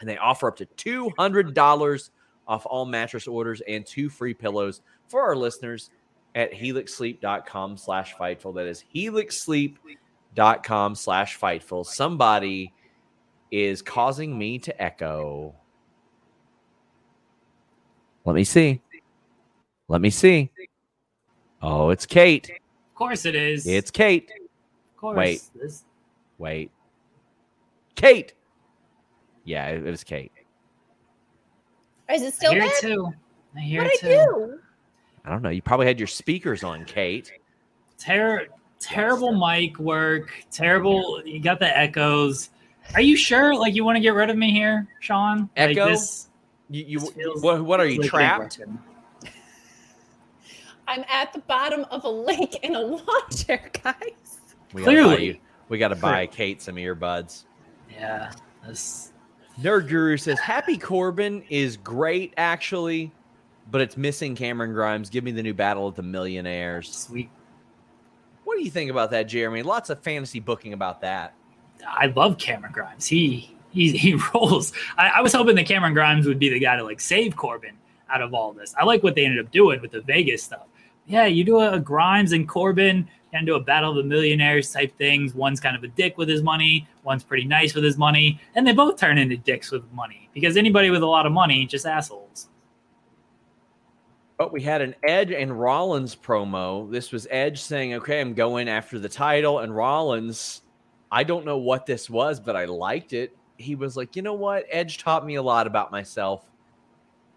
And they offer up to $200 off all mattress orders and two free pillows for our listeners at helixsleep.com slash fightful. That is helixsleep.com slash fightful. Somebody is causing me to echo. Let me see. Let me see. Oh, it's Kate. Of course it is. It's Kate. Of course. Wait. Wait. Kate. Yeah, it, it was Kate. Is it I still hear bad? too. I hear What it I too. do? I don't know. You probably had your speakers on, Kate. Ter- terrible mic work. Terrible. You got the echoes. Are you sure? Like you want to get rid of me here, Sean? Like, Echo? this- You, you this feels what, what are you like trapped? I'm at the bottom of a lake in a lawn chair, guys. We gotta buy Clearly. you. We got to buy Kate some earbuds. Yeah. This. Nerd Guru says Happy Corbin is great, actually, but it's missing Cameron Grimes. Give me the new Battle of the Millionaires. Sweet. What do you think about that, Jeremy? Lots of fantasy booking about that. I love Cameron Grimes. He he he rolls. I, I was hoping that Cameron Grimes would be the guy to like save Corbin out of all this. I like what they ended up doing with the Vegas stuff. Yeah, you do a, Grimes and Corbin and do a battle of the millionaires type things. One's kind of a dick with his money, one's pretty nice with his money, and they both turn into dicks with money because anybody with a lot of money just assholes. But we had an Edge and Rollins promo. This was Edge saying, "Okay, I'm going after the title," and Rollins. I don't know what this was, but I liked it. He was like, "You know what? Edge taught me a lot about myself.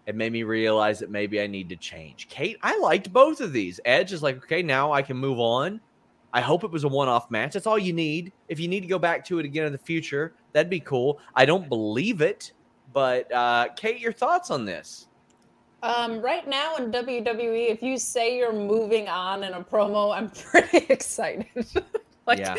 It made me realize that maybe I need to change." Kate, I liked both of these. Edge is like, "Okay, now I can move on." I hope it was a one-off match. That's all you need. If you need to go back to it again in the future, that'd be cool. I don't believe it, but uh, Kate, your thoughts on this? Um, right now in WWE, if you say you're moving on in a promo, I'm pretty excited. like Yeah.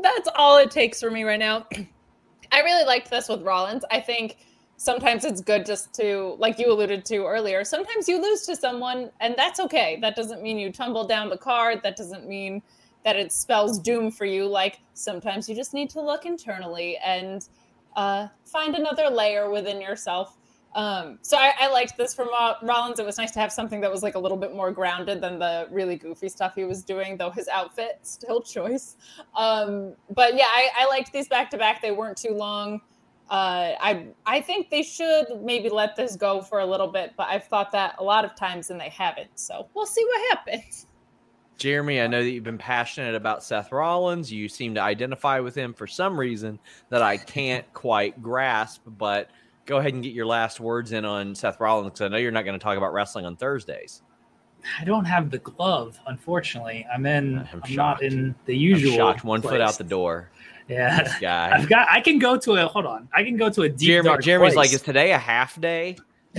that's all it takes for me right now. I really liked this with Rollins. I think sometimes it's good just to, like you alluded to earlier, sometimes you lose to someone, and that's okay. That doesn't mean you tumble down the card. That doesn't mean that it spells doom for you. Like sometimes you just need to look internally and uh, find another layer within yourself Um, so I, I liked this from Rollins. It was nice to have something that was like a little bit more grounded than the really goofy stuff he was doing, though his outfit still choice. Um, but yeah, I, I liked these back to back. They weren't too long. Uh, I I think they should maybe let this go for a little bit, but I've thought that a lot of times and they haven't. So we'll see what happens. Jeremy, I know that you've been passionate about Seth Rollins. You seem to identify with him for some reason that I can't quite grasp, but go ahead and get your last words in on Seth Rollins because I know you're not going to talk about wrestling on Thursdays. I don't have the glove, unfortunately. I'm in. I'm I'm, not in the usual. I'm shocked, one foot out the door. Yeah, This guy. I've got. I can go to a. Hold on. I can go to a deep Jeremy, dark Jeremy's like, place. is today a half day?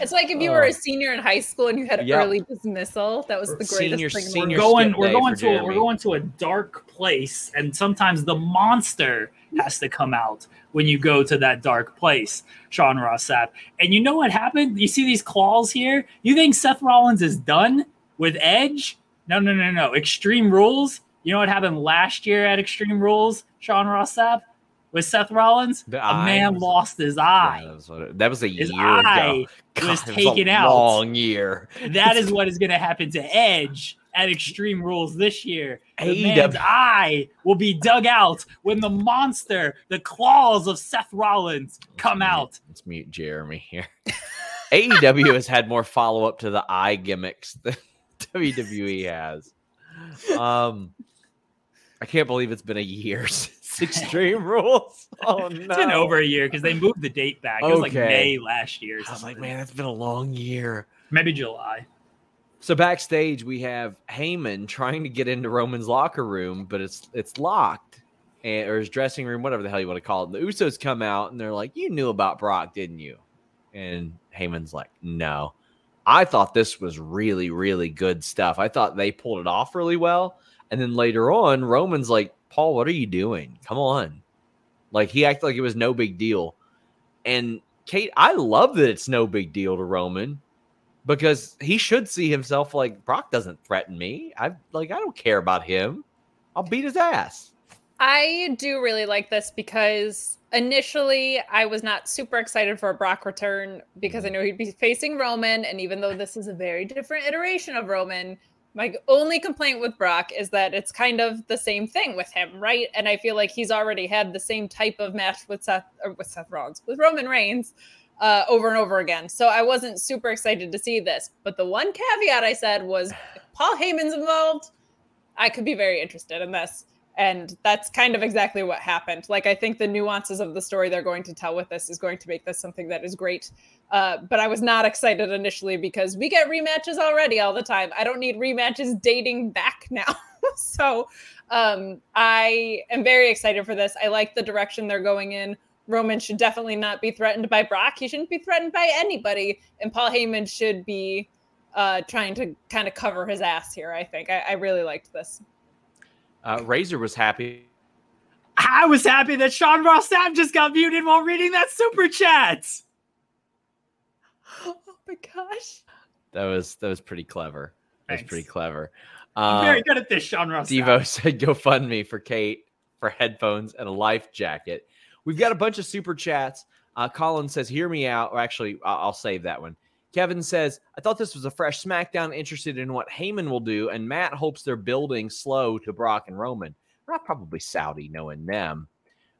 It's like if you were a senior in high school and you had Yep. early dismissal. That was the greatest Senior- thing. in the senior we're world. going. We're going to. A, we're going to a dark place, and sometimes the monster has to come out when you go to that dark place, Sean Ross Sapp. And you know what happened? You see these claws here? You think Seth Rollins is done with Edge? No, no, no, no. Extreme Rules. You know what happened last year at Extreme Rules, Sean Ross Sapp? With Seth Rollins, The a man was- lost his Yeah, eye. that, was it- that was a His year eye ago. was God, it taken a out. Long year. That is what is going to happen to Edge at Extreme Rules this year. The man's eye will be dug out when the monster, the claws of Seth Rollins, come Let's mute- out. Let's mute Jeremy here. AEW has had more follow up to the eye gimmicks than WWE has. Um, I can't believe it's been a year since Extreme Rules. Oh no, It's been over a year because they moved the date back. It was like May last year. I was like, man, it's been a long year. maybe July. So backstage, we have Heyman trying to get into Roman's locker room, but it's it's locked, and, or his dressing room, whatever the hell you want to call it. And the Usos come out and they're like, "You knew about Brock, didn't you?" And Heyman's like, "No, I thought this was really, really good stuff. I thought they pulled it off really well." And then later on, Roman's like, "Paul, what are you doing? Come on!" Like he acted like it was no big deal. And Kate, I love that it's no big deal to Roman because he should see himself like Brock doesn't threaten me. I like I don't care about him. I'll beat his ass. I do really like this because initially I was not super excited for a Brock return because I Mm-hmm. he'd be facing Roman. And even though this is a very different iteration of Roman, my only complaint with Brock is that it's kind of the same thing with him, right? And I feel like he's already had the same type of match with Seth or with Seth Rollins, with Roman Reigns uh, over and over again. So I wasn't super excited to see this. But the one caveat I said was if Paul Heyman's involved, I could be very interested in this. And that's kind of exactly what happened. Like, I think the nuances of the story they're going to tell with this is going to make this something that is great. Uh, but I was not excited initially because we get rematches already all the time. I don't need rematches dating back now. so um, I am very excited for this. I like the direction they're going in. Roman should definitely not be threatened by Brock. He shouldn't be threatened by anybody. And Paul Heyman should be uh, trying to kind of cover his ass here, I think. I, I really liked this. Uh, Razor was happy. I was happy that Sean Ross Sapp just got muted while reading that super chat. Oh my gosh. That was that was pretty clever. That was pretty clever. I'm Uh, very good at this, Sean Ross. Sapp. Devo said GoFundMe for Kate for headphones and a life jacket. We've got a bunch of super chats. Uh, Colin says, "Hear me out." Or actually, I'll, I'll save that one. Kevin says, "I thought this was a fresh SmackDown. Interested in what Heyman will do." And Matt hopes they're building slow to Brock and Roman. Not probably Saudi, knowing them,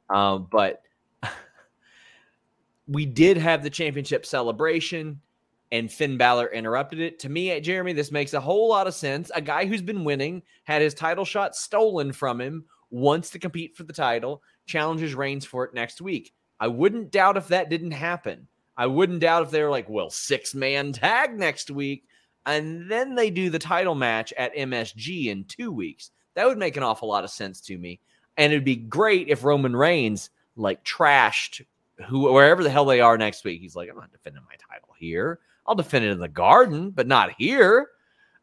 um, but we did have the championship celebration and Finn Balor interrupted it. To me, Jeremy, this makes a whole lot of sense. A guy who's been winning, had his title shot stolen from him, wants to compete for the title, challenges Reigns for it next week. I wouldn't doubt if that didn't happen. I wouldn't doubt if they were like, well, six man tag next week, and then they do the title match at MSG in two weeks. That would make an awful lot of sense to me. And it'd be great if Roman Reigns like trashed who wherever the hell they are next week. He's like, I'm not defending my title here. I'll defend it in the garden, but not here.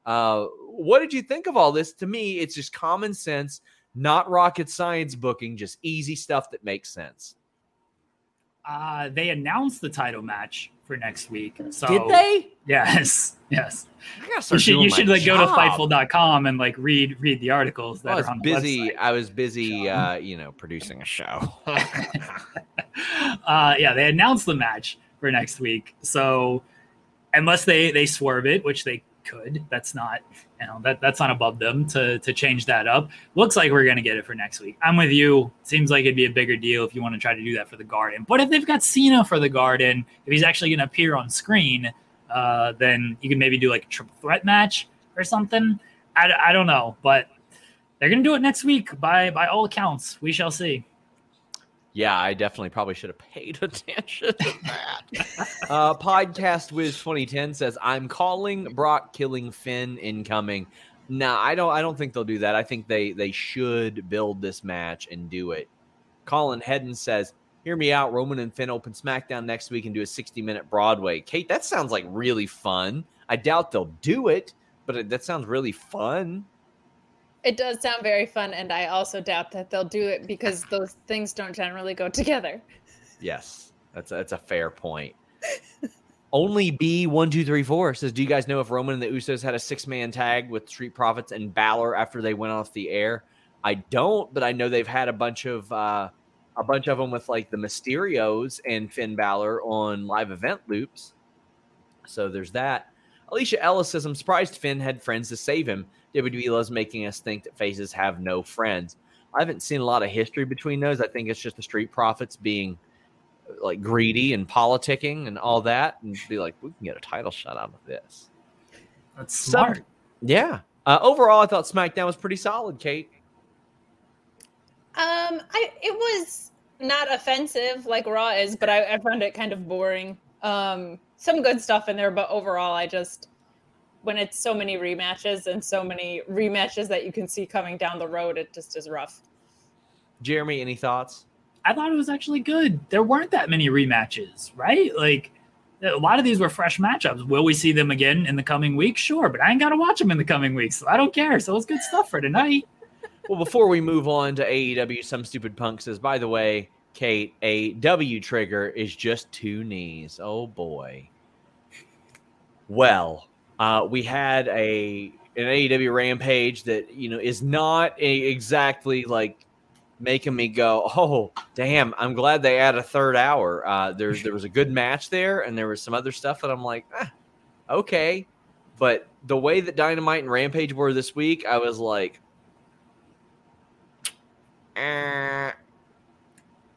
Uh, what did you think of all this? To me, it's just common sense, not rocket science booking, just easy stuff that makes sense. Uh, they announced the title match for next week. So Did they? Yes, yes. I You should you should like go to job. Fightful.com and like read read the articles that I was are on the busy. website. I was busy, uh, you know, producing a show. uh, yeah, they announced the match for next week. So unless they they swerve it, which they could, that's not you know that that's not above them to to change that up. Looks like we're gonna get it for next week. I'm with you. Seems like it'd be a bigger deal if you want to try to do that for the Garden. But if they've got Cena for the Garden, if he's actually gonna appear on screen, uh, then you can maybe do like a triple threat match or something. I, I don't know, but they're gonna do it next week by by all accounts. We shall see. Yeah, I definitely probably should have paid attention to that. uh, Podcast Wiz 2010 says, "I'm calling Brock killing Finn incoming." Nah, I don't. I don't think they'll do that. I think they they should build this match and do it. Colin Hedden says, "Hear me out. Roman and Finn open SmackDown next week and do a 60 minute Broadway." Kate, that sounds like really fun. I doubt they'll do it, but that sounds really fun. It does sound very fun, and I also doubt that they'll do it because those things don't generally go together. Yes, that's a, that's a fair point. Only B one two three four says, "Do you guys know if Roman and the Usos had a six man tag with Street Profits and Balor after they went off the air?" I don't, but I know they've had a bunch of uh, a bunch of them with like the Mysterios and Finn Balor on live event loops. So there's that. Alicia Ellis says, "I'm surprised Finn had friends to save him. WWE loves making us think that faces have no friends. I haven't seen a lot of history between those. I think it's just the Street Profits being like greedy and politicking and all that, and be like, we can get a title shot out of this. That's smart. yeah. Uh, overall, I thought SmackDown was pretty solid. Kate. Um, I it was not offensive like Raw is, but I, I found it kind of boring. Um, some good stuff in there, but overall, I just when it's so many rematches and so many rematches that you can see coming down the road, it just is rough. Jeremy, any thoughts? I thought it was actually good. There weren't that many rematches, right? Like a lot of these were fresh matchups. Will we see them again in the coming weeks? Sure, but I ain't got to watch them in the coming weeks, so I don't care. So it's good stuff for tonight. well, before we move on to AEW, some stupid punk says, by the way, Kate, a W trigger is just two knees. Oh boy. Well, uh, we had a an AEW Rampage that you know is not a, exactly like making me go, oh damn! I'm glad they add a third hour. Uh, there's there was a good match there, and there was some other stuff that I'm like, ah, okay, but the way that Dynamite and Rampage were this week, I was like, eh.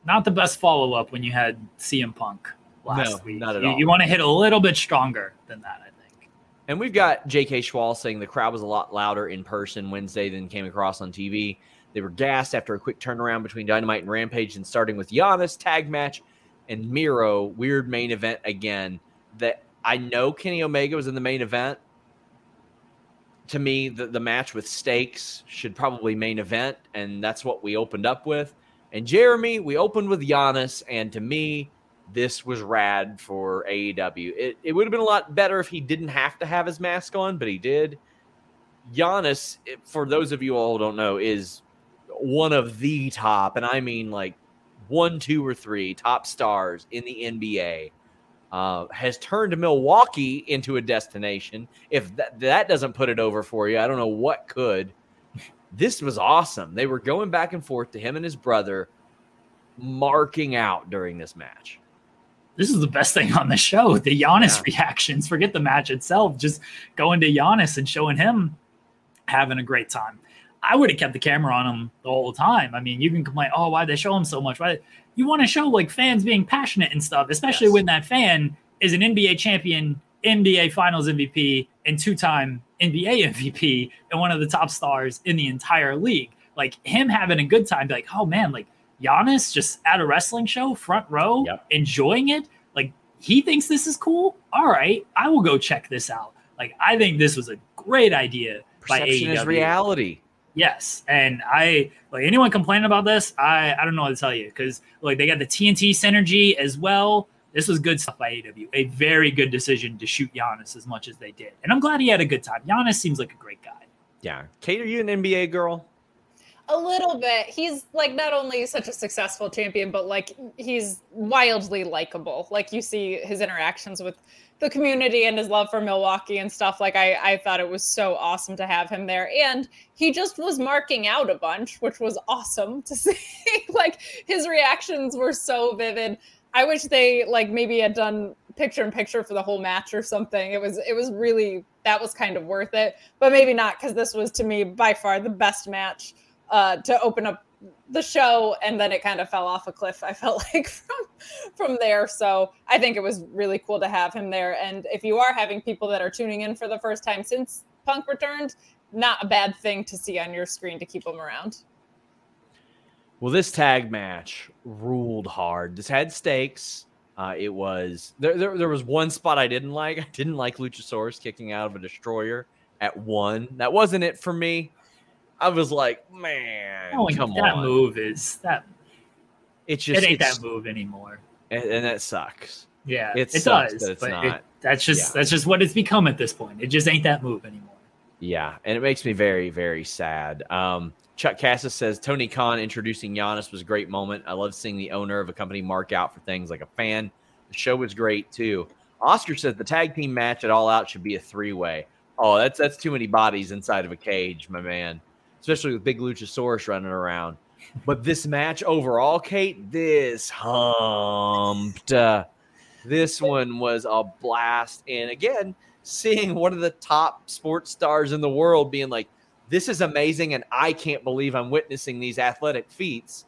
not the best follow up when you had CM Punk last no, week. Not at you, all. You want to hit a little bit stronger than that. And we've got J.K. Schwal saying the crowd was a lot louder in person Wednesday than came across on TV. They were gassed after a quick turnaround between Dynamite and Rampage, and starting with Giannis tag match and Miro weird main event again. That I know Kenny Omega was in the main event. To me, the, the match with stakes should probably main event, and that's what we opened up with. And Jeremy, we opened with Giannis, and to me, this was rad for AEW. It, it would have been a lot better if he didn't have to have his mask on, but he did. Giannis, for those of you all who don't know, is one of the top, and I mean like one, two, or three top stars in the NBA. Uh, has turned Milwaukee into a destination. If that, that doesn't put it over for you, I don't know what could. This was awesome. They were going back and forth to him and his brother, marking out during this match this is the best thing on the show. The Giannis yeah. reactions, forget the match itself, just going to Giannis and showing him having a great time. I would have kept the camera on him the whole time. I mean, you can complain, oh, why they show him so much? Why you want to show like fans being passionate and stuff, especially yes. when that fan is an NBA champion, NBA Finals MVP, and two-time NBA MVP, and one of the top stars in the entire league. Like him having a good time, be like, oh man, like Giannis just at a wrestling show, front row, yep. enjoying it. Like he thinks this is cool. All right, I will go check this out. Like I think this was a great idea Perception by AEW. is reality. Yes, and I like anyone complaining about this. I I don't know what to tell you because like they got the TNT synergy as well. This was good stuff by AEW. A very good decision to shoot Giannis as much as they did, and I'm glad he had a good time. Giannis seems like a great guy. Yeah, Kate, are you an NBA girl? A little bit. He's like not only such a successful champion, but like he's wildly likable. Like you see his interactions with the community and his love for Milwaukee and stuff. Like I, I thought it was so awesome to have him there. And he just was marking out a bunch, which was awesome to see. like his reactions were so vivid. I wish they like maybe had done picture in picture for the whole match or something. It was it was really that was kind of worth it, but maybe not because this was to me by far the best match uh, to open up the show, and then it kind of fell off a cliff. I felt like from from there. So I think it was really cool to have him there. And if you are having people that are tuning in for the first time since Punk returned, not a bad thing to see on your screen to keep them around. Well, this tag match ruled hard. This had stakes. Uh, it was there, there. There was one spot I didn't like. I didn't like Luchasaurus kicking out of a destroyer at one. That wasn't it for me. I was like, man, oh, come that on. move is that. It's just it ain't that move anymore, and, and that sucks. Yeah, it, it does. Not. It, that's just yeah. that's just what it's become at this point. It just ain't that move anymore. Yeah, and it makes me very very sad. Um, Chuck Cassis says Tony Khan introducing Giannis was a great moment. I love seeing the owner of a company mark out for things like a fan. The show was great too. Oscar says the tag team match at All Out should be a three way. Oh, that's that's too many bodies inside of a cage, my man especially with big Luchasaurus running around. But this match overall, Kate, this humped. Uh, this one was a blast. And again, seeing one of the top sports stars in the world being like, this is amazing, and I can't believe I'm witnessing these athletic feats,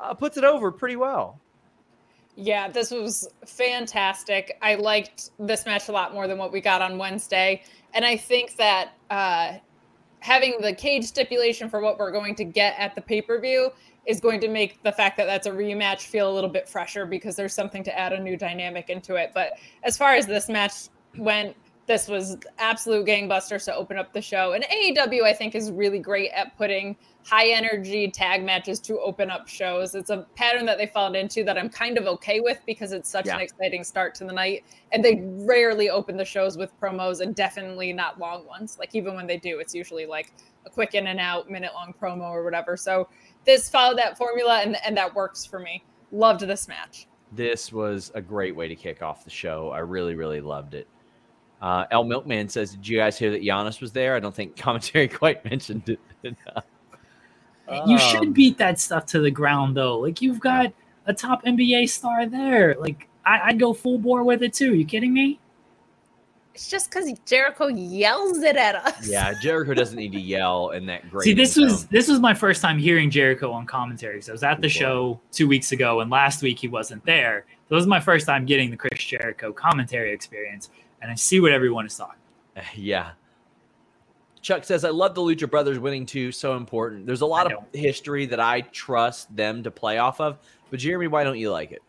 uh, puts it over pretty well. Yeah, this was fantastic. I liked this match a lot more than what we got on Wednesday. And I think that uh, having the cage stipulation for what we're going to get at the pay per view is going to make the fact that that's a rematch feel a little bit fresher because there's something to add a new dynamic into it. But as far as this match went, this was absolute gangbusters to open up the show. And AEW, I think, is really great at putting high energy tag matches to open up shows. It's a pattern that they fall into that I'm kind of okay with because it's such yeah. an exciting start to the night. And they rarely open the shows with promos and definitely not long ones. Like even when they do, it's usually like a quick in and out minute long promo or whatever. So this followed that formula and, and that works for me. Loved this match. This was a great way to kick off the show. I really, really loved it. Uh, El Milkman says, "Did you guys hear that Giannis was there?" I don't think commentary quite mentioned it. you should um, beat that stuff to the ground, though. Like you've got a top NBA star there. Like I, would go full bore with it too. You kidding me? It's just because Jericho yells it at us. Yeah, Jericho doesn't need to yell in that great. See, this was this was my first time hearing Jericho on commentary. So I was at the show two weeks ago, and last week he wasn't there. So this was my first time getting the Chris Jericho commentary experience and I see what everyone is talking. Yeah. Chuck says, I love the Lucha Brothers winning too. So important. There's a lot of history that I trust them to play off of. But Jeremy, why don't you like it?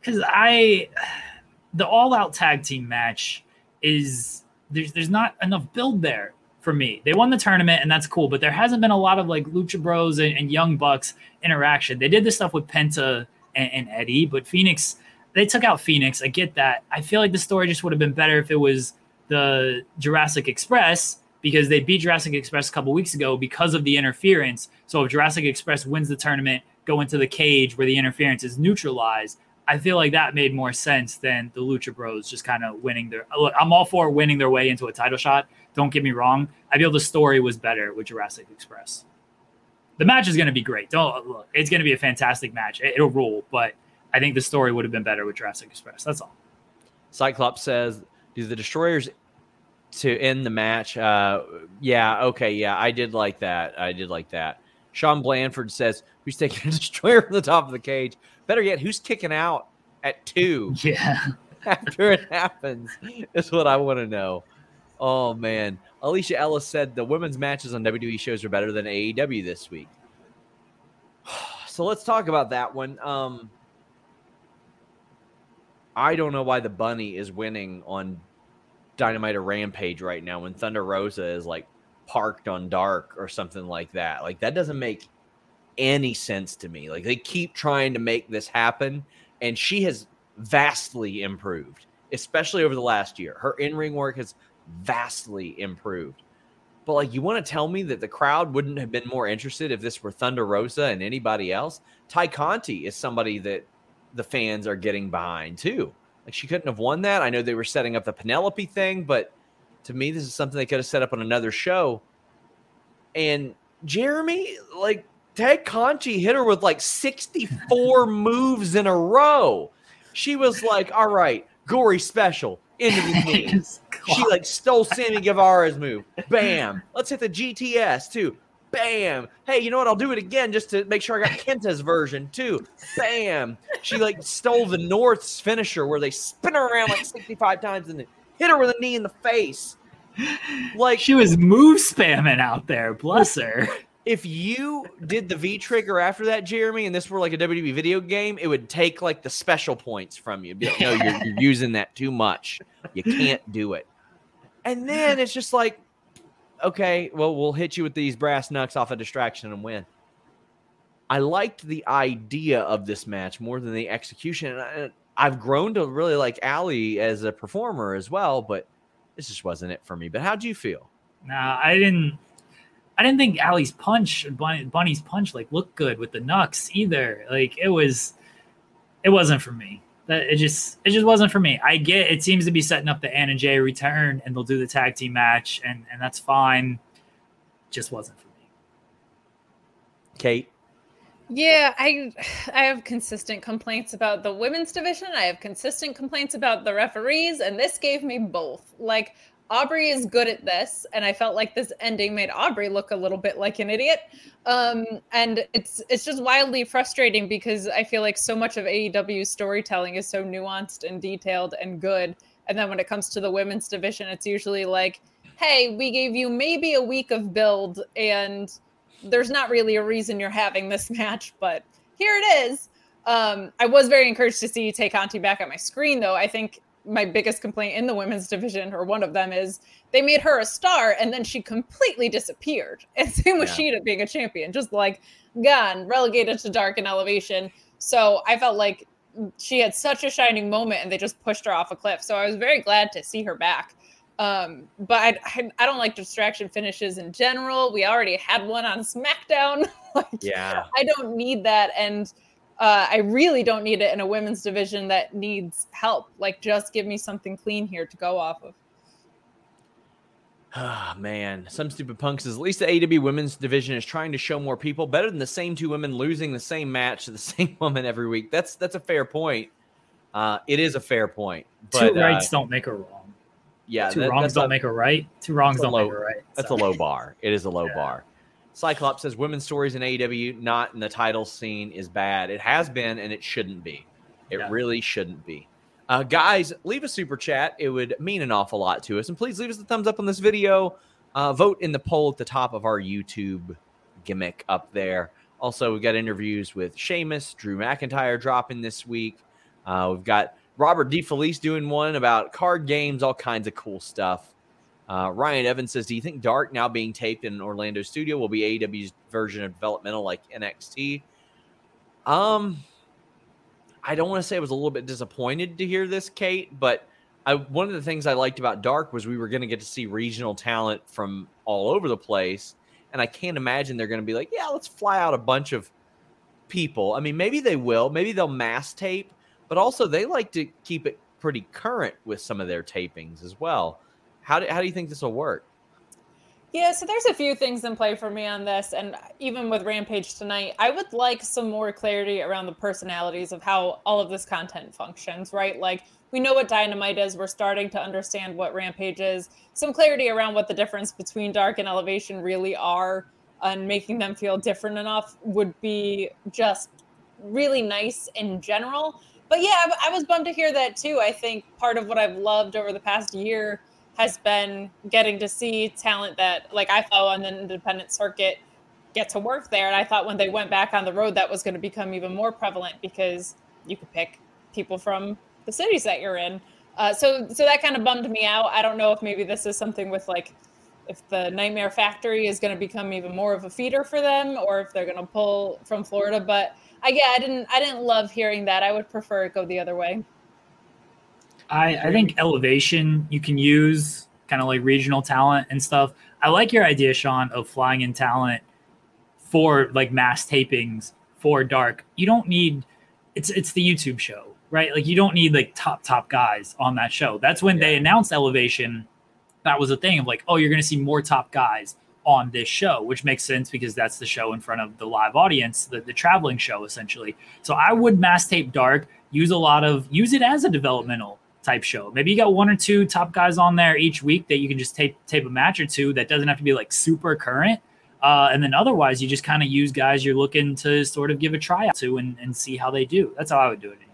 Because I, the all out tag team match is there's there's not enough build there for me. They won the tournament and that's cool, but there hasn't been a lot of like Lucha Bros and, and Young Bucks interaction. They did this stuff with Penta and, and Eddie, but Fenix they took out Fenix. I get that. I feel like the story just would have been better if it was the Jurassic Express because they beat Jurassic Express a couple weeks ago because of the interference. So if Jurassic Express wins the tournament, go into the cage where the interference is neutralized. I feel like that made more sense than the Lucha Bros just kind of winning their. Look, I'm all for winning their way into a title shot. Don't get me wrong. I feel the story was better with Jurassic Express. The match is going to be great. Don't look. It's going to be a fantastic match. It'll rule, but I think the story would have been better with Jurassic Express. That's all. Cyclops says, "Do the destroyers to end the match?" Uh, yeah, okay, yeah, I did like that. I did like that. Sean Blandford says, "Who's taking a destroyer from the top of the cage?" Better yet, who's kicking out at two? Yeah, after it happens, is what I want to know. Oh man, Alicia Ellis said the women's matches on WWE shows are better than AEW this week. So let's talk about that one. Um, I don't know why the bunny is winning on Dynamite or Rampage right now when Thunder Rosa is like parked on dark or something like that. Like that doesn't make any sense to me. Like they keep trying to make this happen and she has vastly improved, especially over the last year. Her in-ring work has vastly improved. But like you want to tell me that the crowd wouldn't have been more interested if this were Thunder Rosa and anybody else? Tay Conti is somebody that the fans are getting behind too. Like she couldn't have won that. I know they were setting up the Penelope thing, but to me, this is something they could have set up on another show. And Jeremy, like Tay Conti hit her with like 64 moves in a row. She was like, all right, gory special into the knee. she like stole Sammy Guevara's move. Bam. Let's hit the GTS too. Bam. Hey, you know what? I'll do it again just to make sure I got Kenta's version too. Bam. She like stole the North's finisher where they spin her around like 65 times and hit her with a knee in the face. Like she was move spamming out there. Bless her. If you did the V trigger after that, Jeremy, and this were like a WWE video game, it would take like the special points from you. Like, no, you're, you're using that too much. You can't do it. And then it's just like, okay, well, we'll hit you with these brass knucks off a distraction and win. I liked the idea of this match more than the execution. And I, have grown to really like Allie as a performer as well, but this just wasn't it for me. But how do you feel? Nah, I didn't. I didn't think Allie's punch, Bunny's punch, like looked good with the knucks either. Like it was, it wasn't for me. That it just, it just wasn't for me. I get it seems to be setting up the Anna Jay return, and they'll do the tag team match, and and that's fine. Just wasn't for me. Kate. Yeah, I I have consistent complaints about the women's division. I have consistent complaints about the referees, and this gave me both. Like Aubrey is good at this, and I felt like this ending made Aubrey look a little bit like an idiot. Um, and it's it's just wildly frustrating because I feel like so much of AEW's storytelling is so nuanced and detailed and good, and then when it comes to the women's division, it's usually like, "Hey, we gave you maybe a week of build, and there's not really a reason you're having this match, but here it is." Um, I was very encouraged to see Tay Conti back on my screen, though. I think my biggest complaint in the women's division, or one of them, is they made her a star and then she completely disappeared. And same with yeah. Shida being a champion, just like gone, relegated to dark and elevation. So I felt like she had such a shining moment and they just pushed her off a cliff. So I was very glad to see her back. Um, but I, I, I don't like distraction finishes in general. We already had one on SmackDown. like, yeah, I don't need that. And uh, I really don't need it in a women's division that needs help. Like, just give me something clean here to go off of. Ah, oh, man. Some stupid punks says at least the AW women's division is trying to show more people better than the same two women losing the same match to the same woman every week. That's that's a fair point. Uh, it is a fair point. But, two rights uh, don't make a wrong. Yeah, two that, wrongs don't a, make a right. Two wrongs don't low, make a right. That's a low bar. It is a low yeah. bar. Cyclops says women's stories in AEW, not in the title scene, is bad. It has been, and it shouldn't be. It yeah. really shouldn't be. Uh, guys, leave a super chat. It would mean an awful lot to us. And please leave us a thumbs up on this video. Uh, vote in the poll at the top of our YouTube gimmick up there. Also, we've got interviews with Sheamus, Drew McIntyre dropping this week. Uh, we've got Robert DeFelice doing one about card games, all kinds of cool stuff. Uh, Ryan Evans says, "Do you think Dark now being taped in an Orlando studio will be AEW's version of developmental like NXT?" Um, I don't want to say I was a little bit disappointed to hear this, Kate, but I, one of the things I liked about Dark was we were going to get to see regional talent from all over the place, and I can't imagine they're going to be like, "Yeah, let's fly out a bunch of people." I mean, maybe they will, maybe they'll mass tape, but also they like to keep it pretty current with some of their tapings as well. How do, how do you think this will work? Yeah, so there's a few things in play for me on this. And even with Rampage tonight, I would like some more clarity around the personalities of how all of this content functions, right? Like, we know what Dynamite is. We're starting to understand what Rampage is. Some clarity around what the difference between Dark and Elevation really are and making them feel different enough would be just really nice in general. But yeah, I was bummed to hear that too. I think part of what I've loved over the past year has been getting to see talent that like I follow on the independent circuit get to work there. And I thought when they went back on the road, that was going to become even more prevalent because you could pick people from the cities that you're in. Uh, so, so that kind of bummed me out. I don't know if maybe this is something with like, if the Nightmare Factory is going to become even more of a feeder for them, or if they're going to pull from Florida. But I, yeah, I didn't, I didn't love hearing that. I would prefer it go the other way. I, I think elevation you can use kind of like regional talent and stuff. I like your idea, Sean, of flying in talent for like mass tapings for dark. You don't need it's it's the YouTube show, right? Like you don't need like top top guys on that show. That's when yeah. they announced elevation. That was a thing of like, oh, you're gonna see more top guys. on this show, which makes sense because that's the show in front of the live audience, the, the traveling show essentially. So I would mass tape dark, use a lot of use it as a developmental type show. Maybe you got one or two top guys on there each week that you can just tape tape a match or two that doesn't have to be like super current. Uh, and then otherwise, you just kind of use guys you're looking to sort of give a tryout to and, and see how they do. That's how I would do it anyway.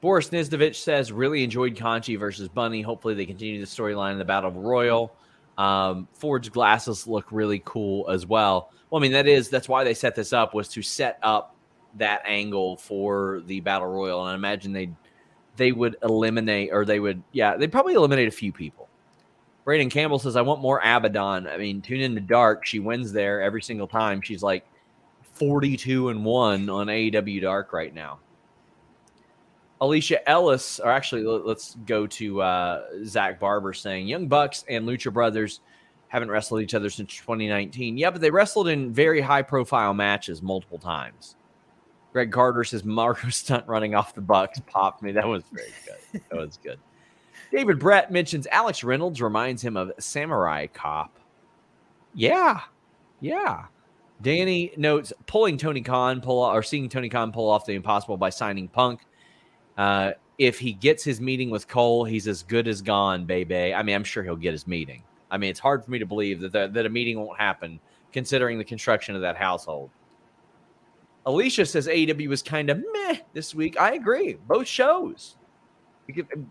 Boris Nizdovich says, really enjoyed Conchi versus Bunny. Hopefully, they continue the storyline in the Battle Royal. Um, Forged glasses look really cool as well. Well, I mean, that is that's why they set this up was to set up that angle for the battle royal, and I imagine they they would eliminate or they would yeah they'd probably eliminate a few people. Braden Campbell says, "I want more Abaddon." I mean, tune in the dark. She wins there every single time. She's like forty-two and one on AEW Dark right now. Alicia Ellis, or actually, let's go to uh, Zach Barber saying Young Bucks and Lucha Brothers haven't wrestled each other since 2019. Yeah, but they wrestled in very high profile matches multiple times. Greg Carter says Marko Stunt running off the Bucks popped me. That was very good. That was good. David Brett mentions Alex Reynolds reminds him of Samurai Cop. Yeah, yeah. Danny notes pulling Tony Khan pull or seeing Tony Khan pull off the impossible by signing Punk. Uh, if he gets his meeting with Cole, he's as good as gone, baby. I mean, I'm sure he'll get his meeting. I mean, it's hard for me to believe that the, that a meeting won't happen, considering the construction of that household. Alicia says AEW was kind of meh this week. I agree. Both shows.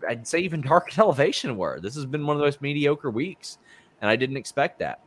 I'd say even Dark Elevation were. This has been one of the most mediocre weeks, and I didn't expect that.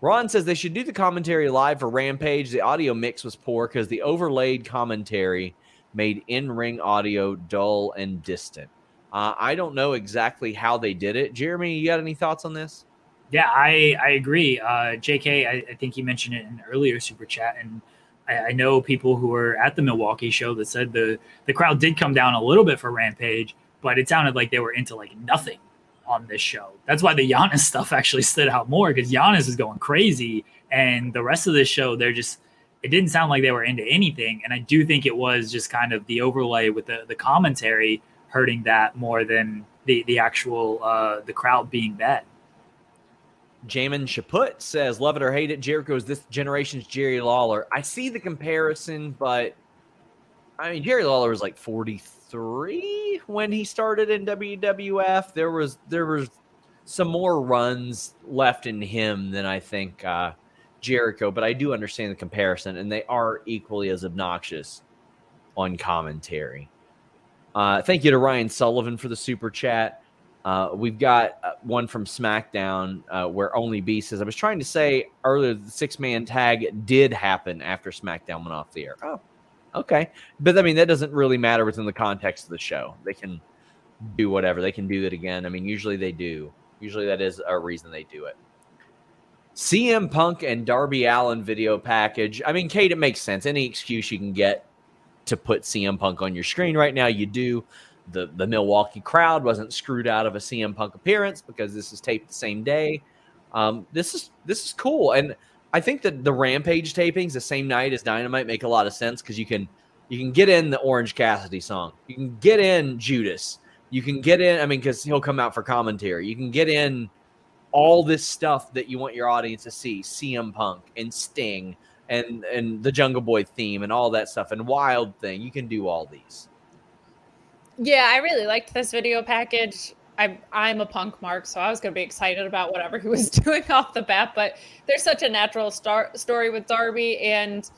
Ron says they should do the commentary live for Rampage. The audio mix was poor because the overlaid commentary – made in ring audio dull and distant. Uh, I don't know exactly how they did it. Jeremy, you got any thoughts on this? Yeah, I, I agree. Uh, JK, I, I think you mentioned it in an earlier super chat, and I, know people who were at the Milwaukee show that said the the crowd did come down a little bit for Rampage, but it sounded like they were into like nothing on this show. That's why the Giannis stuff actually stood out more because Giannis is going crazy, and the rest of the show they're just it didn't sound like they were into anything. And I do think it was just kind of the overlay with the, the commentary hurting that more than the, the actual uh, the crowd being bad. Jamin Chaput says, Love it or hate it, Jericho is this generation's Jerry Lawler. I see the comparison, but I mean Jerry Lawler was like 43 when he started in WWF. There was there was some more runs left in him than I think uh, Jericho, but I do understand the comparison, and they are equally as obnoxious on commentary. Uh, thank you to Ryan Sullivan for the super chat. Uh, we've got uh, one from SmackDown uh, where Only B says, I was trying to say earlier the six man tag did happen after SmackDown went off the air. Oh, okay. But I mean, that doesn't really matter within the context of the show. They can do whatever, they can do it again. I mean, usually they do. Usually that is a reason they do it. CM Punk and Darby Allin video package. I mean, Kate, it makes sense. Any excuse you can get to put CM Punk on your screen right now, you do. The the Milwaukee crowd wasn't screwed out of a CM Punk appearance because this is taped the same day. Um, this is this is cool, and I think that the Rampage tapings the same night as Dynamite make a lot of sense because you can you can get in the Orange Cassidy song, you can get in Judas, you can get in. I mean, because he'll come out for commentary. You can get in all this stuff that you want your audience to see CM Punk and Sting and and the Jungle Boy theme and all that stuff and Wild Thing. You can do all these. Yeah, I really liked this video package. I'm I'm a punk mark, so I was gonna be excited about whatever he was doing off the bat. But there's such a natural star- story with Darby, and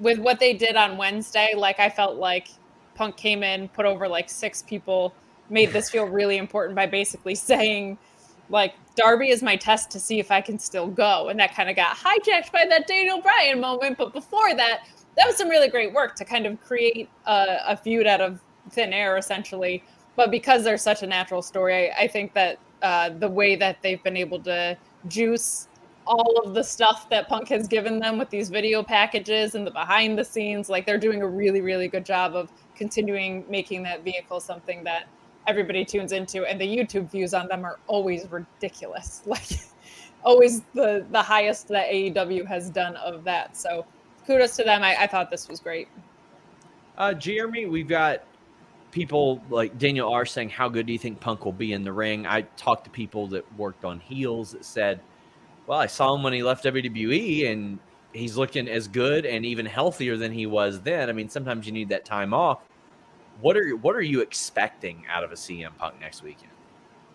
with what they did on Wednesday, like I felt like Punk came in, put over like six people, made this feel really important by basically saying like Darby is my test to see if I can still go. And that kind of got hijacked by that Daniel Bryan moment. But before that, that was some really great work to kind of create a, a feud out of thin air, essentially. But because they're such a natural story, I, I think that uh, the way that they've been able to juice all of the stuff that Punk has given them with these video packages and the behind the scenes, like they're doing a really, really good job of continuing making that vehicle something that everybody tunes into and the youtube views on them are always ridiculous. Like always the the highest that aew has done of that. So kudos to them. I, I thought this was great. Uh jeremy we've got people like daniel r saying how good do you think punk will be in the ring i talked to people that worked on heels that said well, I saw him when he left WWE, and he's looking as good and even healthier than he was then. I mean, sometimes you need that time off. What are what are you expecting out of a CM Punk next weekend?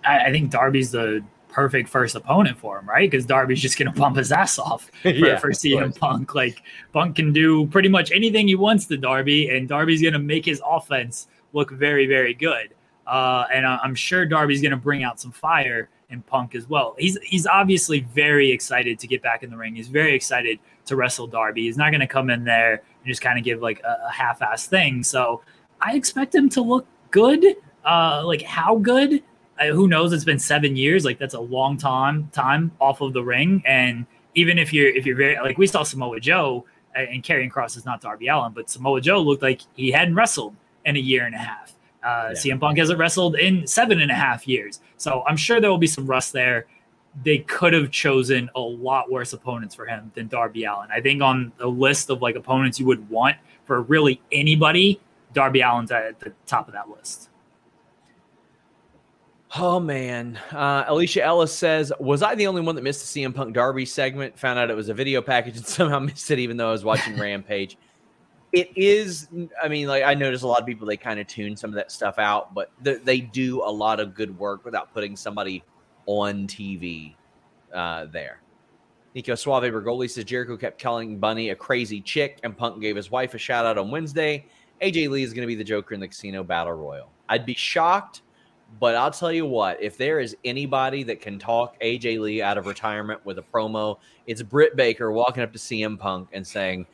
I, I think Darby's the perfect first opponent for him, right? Because Darby's just going to pump his ass off for, Yeah, for CM course. Punk. Like Punk can do pretty much anything he wants to Darby, and Darby's going to make his offense look very, very good. Uh, and I'm sure Darby's going to bring out some fire in Punk as well. He's he's obviously very excited to get back in the ring. He's very excited to wrestle Darby. He's not going to come in there and just kind of give like a, a half-ass thing. So I expect him to look good. Uh, like how good? Who knows? It's been seven years. Like that's a long time time off of the ring. And even if you're if you're very like we saw Samoa Joe and Karrion Kross is not Darby Allin, but Samoa Joe looked like he hadn't wrestled in a year and a half. Uh, Yeah. CM Punk hasn't wrestled in seven and a half years. So I'm sure there will be some rust there. They could have chosen a lot worse opponents for him than Darby Allin. I think on the list of like opponents you would want for really anybody, Darby Allin's at the top of that list. Oh man, uh, Alicia Ellis says, "Was I the only one that missed the CM Punk Darby segment? Found out it was a video package and somehow missed it, even though I was watching Rampage." It is. I mean, like I notice a lot of people they kind of tune some of that stuff out, but th- they do a lot of good work without putting somebody on TV uh, there. Nico Suave Bergoli says Jericho kept calling Bunny a crazy chick, and Punk gave his wife a shout out on Wednesday. AJ Lee is going to be the Joker in the Casino Battle Royale. I'd be shocked, but I'll tell you what: if there is anybody that can talk AJ Lee out of retirement with a promo, it's Britt Baker walking up to CM Punk and saying,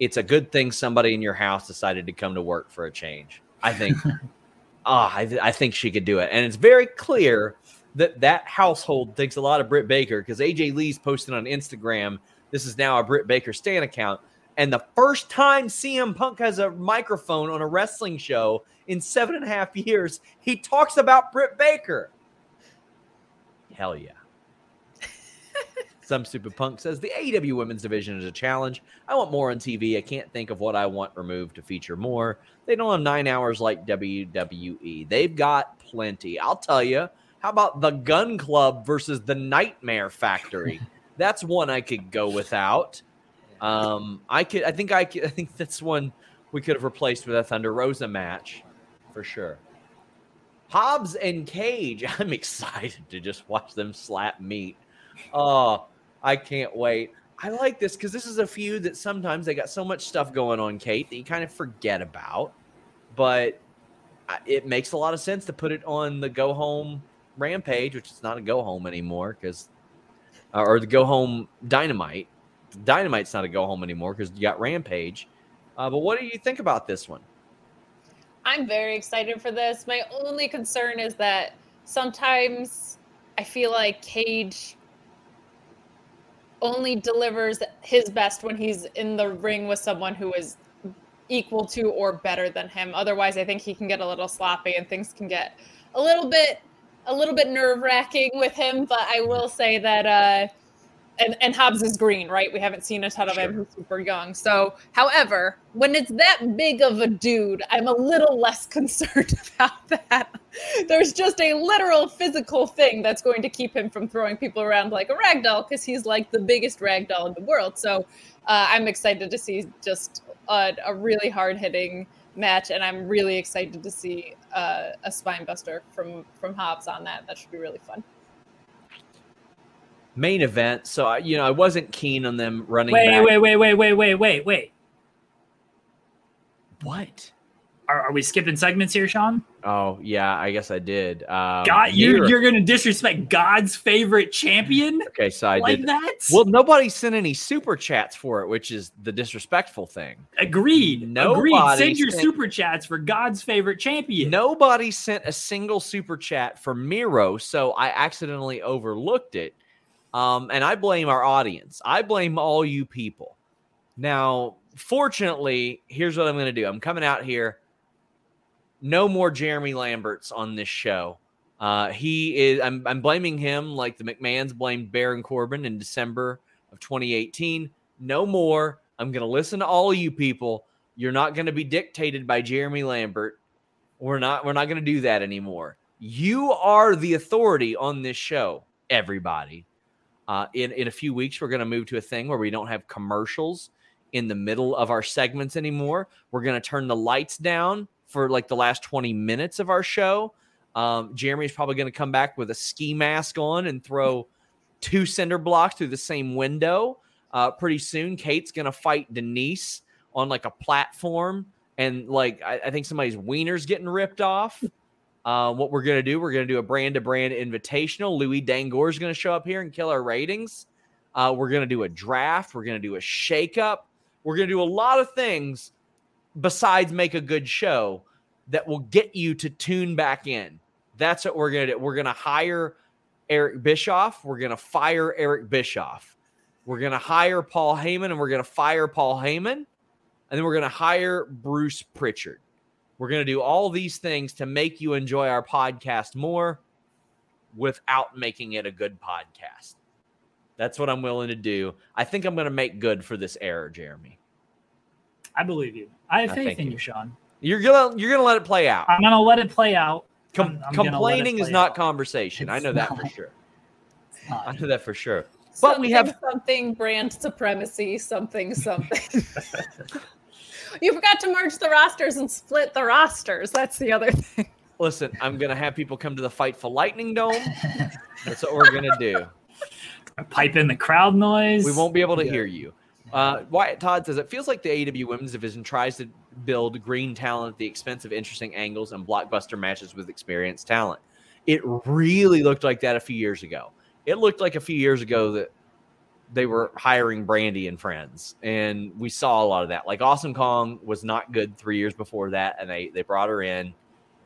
"It's a good thing somebody in your house decided to come to work for a change." I think, ah, I, th- I think she could do it, and it's very clear that that household thinks a lot of Britt Baker because AJ Lee's posting on Instagram. This is now a Britt Baker Stan account. And the first time CM Punk has a microphone on a wrestling show in seven and a half years, he talks about Britt Baker. Hell yeah. Some stupid punk says the AEW women's division is a challenge. I want more on TV. I can't think of what I want removed to feature more. They don't have nine hours like WWE. They've got plenty. I'll tell you. How about the Gunn Club versus the Nightmare Factory? That's one I could go without. Um, I could. I think I could. I think that's one we could have replaced with a Thunder Rosa match for sure. Hobbs and Cage. I'm excited to just watch them slap meat. Oh, I can't wait. I like this because this is a feud that sometimes they got so much stuff going on, Kate, that you kind of forget about. But it makes a lot of sense to put it on the go home rampage, which is not a go home anymore because, uh, or the go home dynamite. Dynamite's not a go home anymore because you got rampage. Uh, but what do you think about this one? I'm very excited for this. My only concern is that sometimes I feel like Cage only delivers his best when he's in the ring with someone who is equal to or better than him. Otherwise, I think he can get a little sloppy and things can get a little bit a little bit nerve wracking with him. But I will say that uh and, and Hobbs is green, right? We haven't seen a ton of him. Sure. He's super young. So, however, when it's that big of a dude, I'm a little less concerned about that. There's just a literal physical thing that's going to keep him from throwing people around like a rag doll because he's like the biggest rag doll in the world. So, uh, I'm excited to see just a, a really hard hitting match, and I'm really excited to see uh, a spine buster from from Hobbs on that. That should be really fun. Main event. So, I- you know, I wasn't keen on them running Wait, back. wait, wait, wait, wait, wait, wait, wait. What? Are, are we skipping segments here, Sean? Oh, yeah, I guess I did. Um, God, you Miro- you're gonna disrespect God's favorite champion Okay, so I like did. that? Well, nobody sent any super chats for it, which is the disrespectful thing. agreed. agreed. nobody Send your sent- super chats for God's favorite champion. Nobody sent a single super chat for Miro, so I accidentally overlooked it. Um, and I blame our audience. I blame all you people. Now, fortunately, here's what I'm going to do. I'm coming out here. No more Jeremy Lamberts on this show. Uh, he is. I'm, I'm blaming him like the McMahon's blamed Baron Corbin in December of 2018. No more. I'm going to listen to all you people. You're not going to be dictated by Jeremy Lambert. We're not. We're not going to do that anymore. You are the authority on this show, everybody. Uh, in in a few weeks, we're going to move to a thing where we don't have commercials in the middle of our segments anymore. We're going to turn the lights down for like the last 20 minutes of our show. Um, Jeremy's probably going to come back with a ski mask on and throw two cinder blocks through the same window. Uh, pretty soon, Kate's going to fight Denise on like a platform, and like I, I think somebody's wiener's getting ripped off. Uh, what we're going to do, we're going to do a brand to brand invitational. Louis Dangoor is going to show up here and kill our ratings. Uh, we're going to do a draft. We're going to do a shakeup. We're going to do a lot of things besides make a good show that will get you to tune back in. That's what we're going to do. We're going to hire Eric Bischoff. We're going to fire Eric Bischoff. We're going to hire Paul Heyman and we're going to fire Paul Heyman. And then we're going to hire Bruce Pritchard. We're going to do all these things to make you enjoy our podcast more without making it a good podcast. That's what I'm willing to do. I think I'm going to make good for this error, Jeremy. I believe you. I have faith in you. you, Sean. You're gonna you're gonna let it play out. I'm gonna let it play out. Com- I'm, I'm complaining is not out. conversation. It's I know not. that for sure. I know that for sure. But something, we have something brand supremacy, something something. you forgot to merge the rosters and split the rosters. That's the other thing. Listen, I'm gonna have people come to the fight for Lightning Dome. That's what we're gonna do. Pipe in the crowd noise. We won't be able to yeah. hear you. Uh, Wyatt Todd says it feels like the AEW Women's Division tries to build green talent at the expense of interesting angles and blockbuster matches with experienced talent. It really looked like that a few years ago. It looked like a few years ago that they were hiring Brandi and friends, and we saw a lot of that. Like Awesome Kong was not good three years before that, and they they brought her in,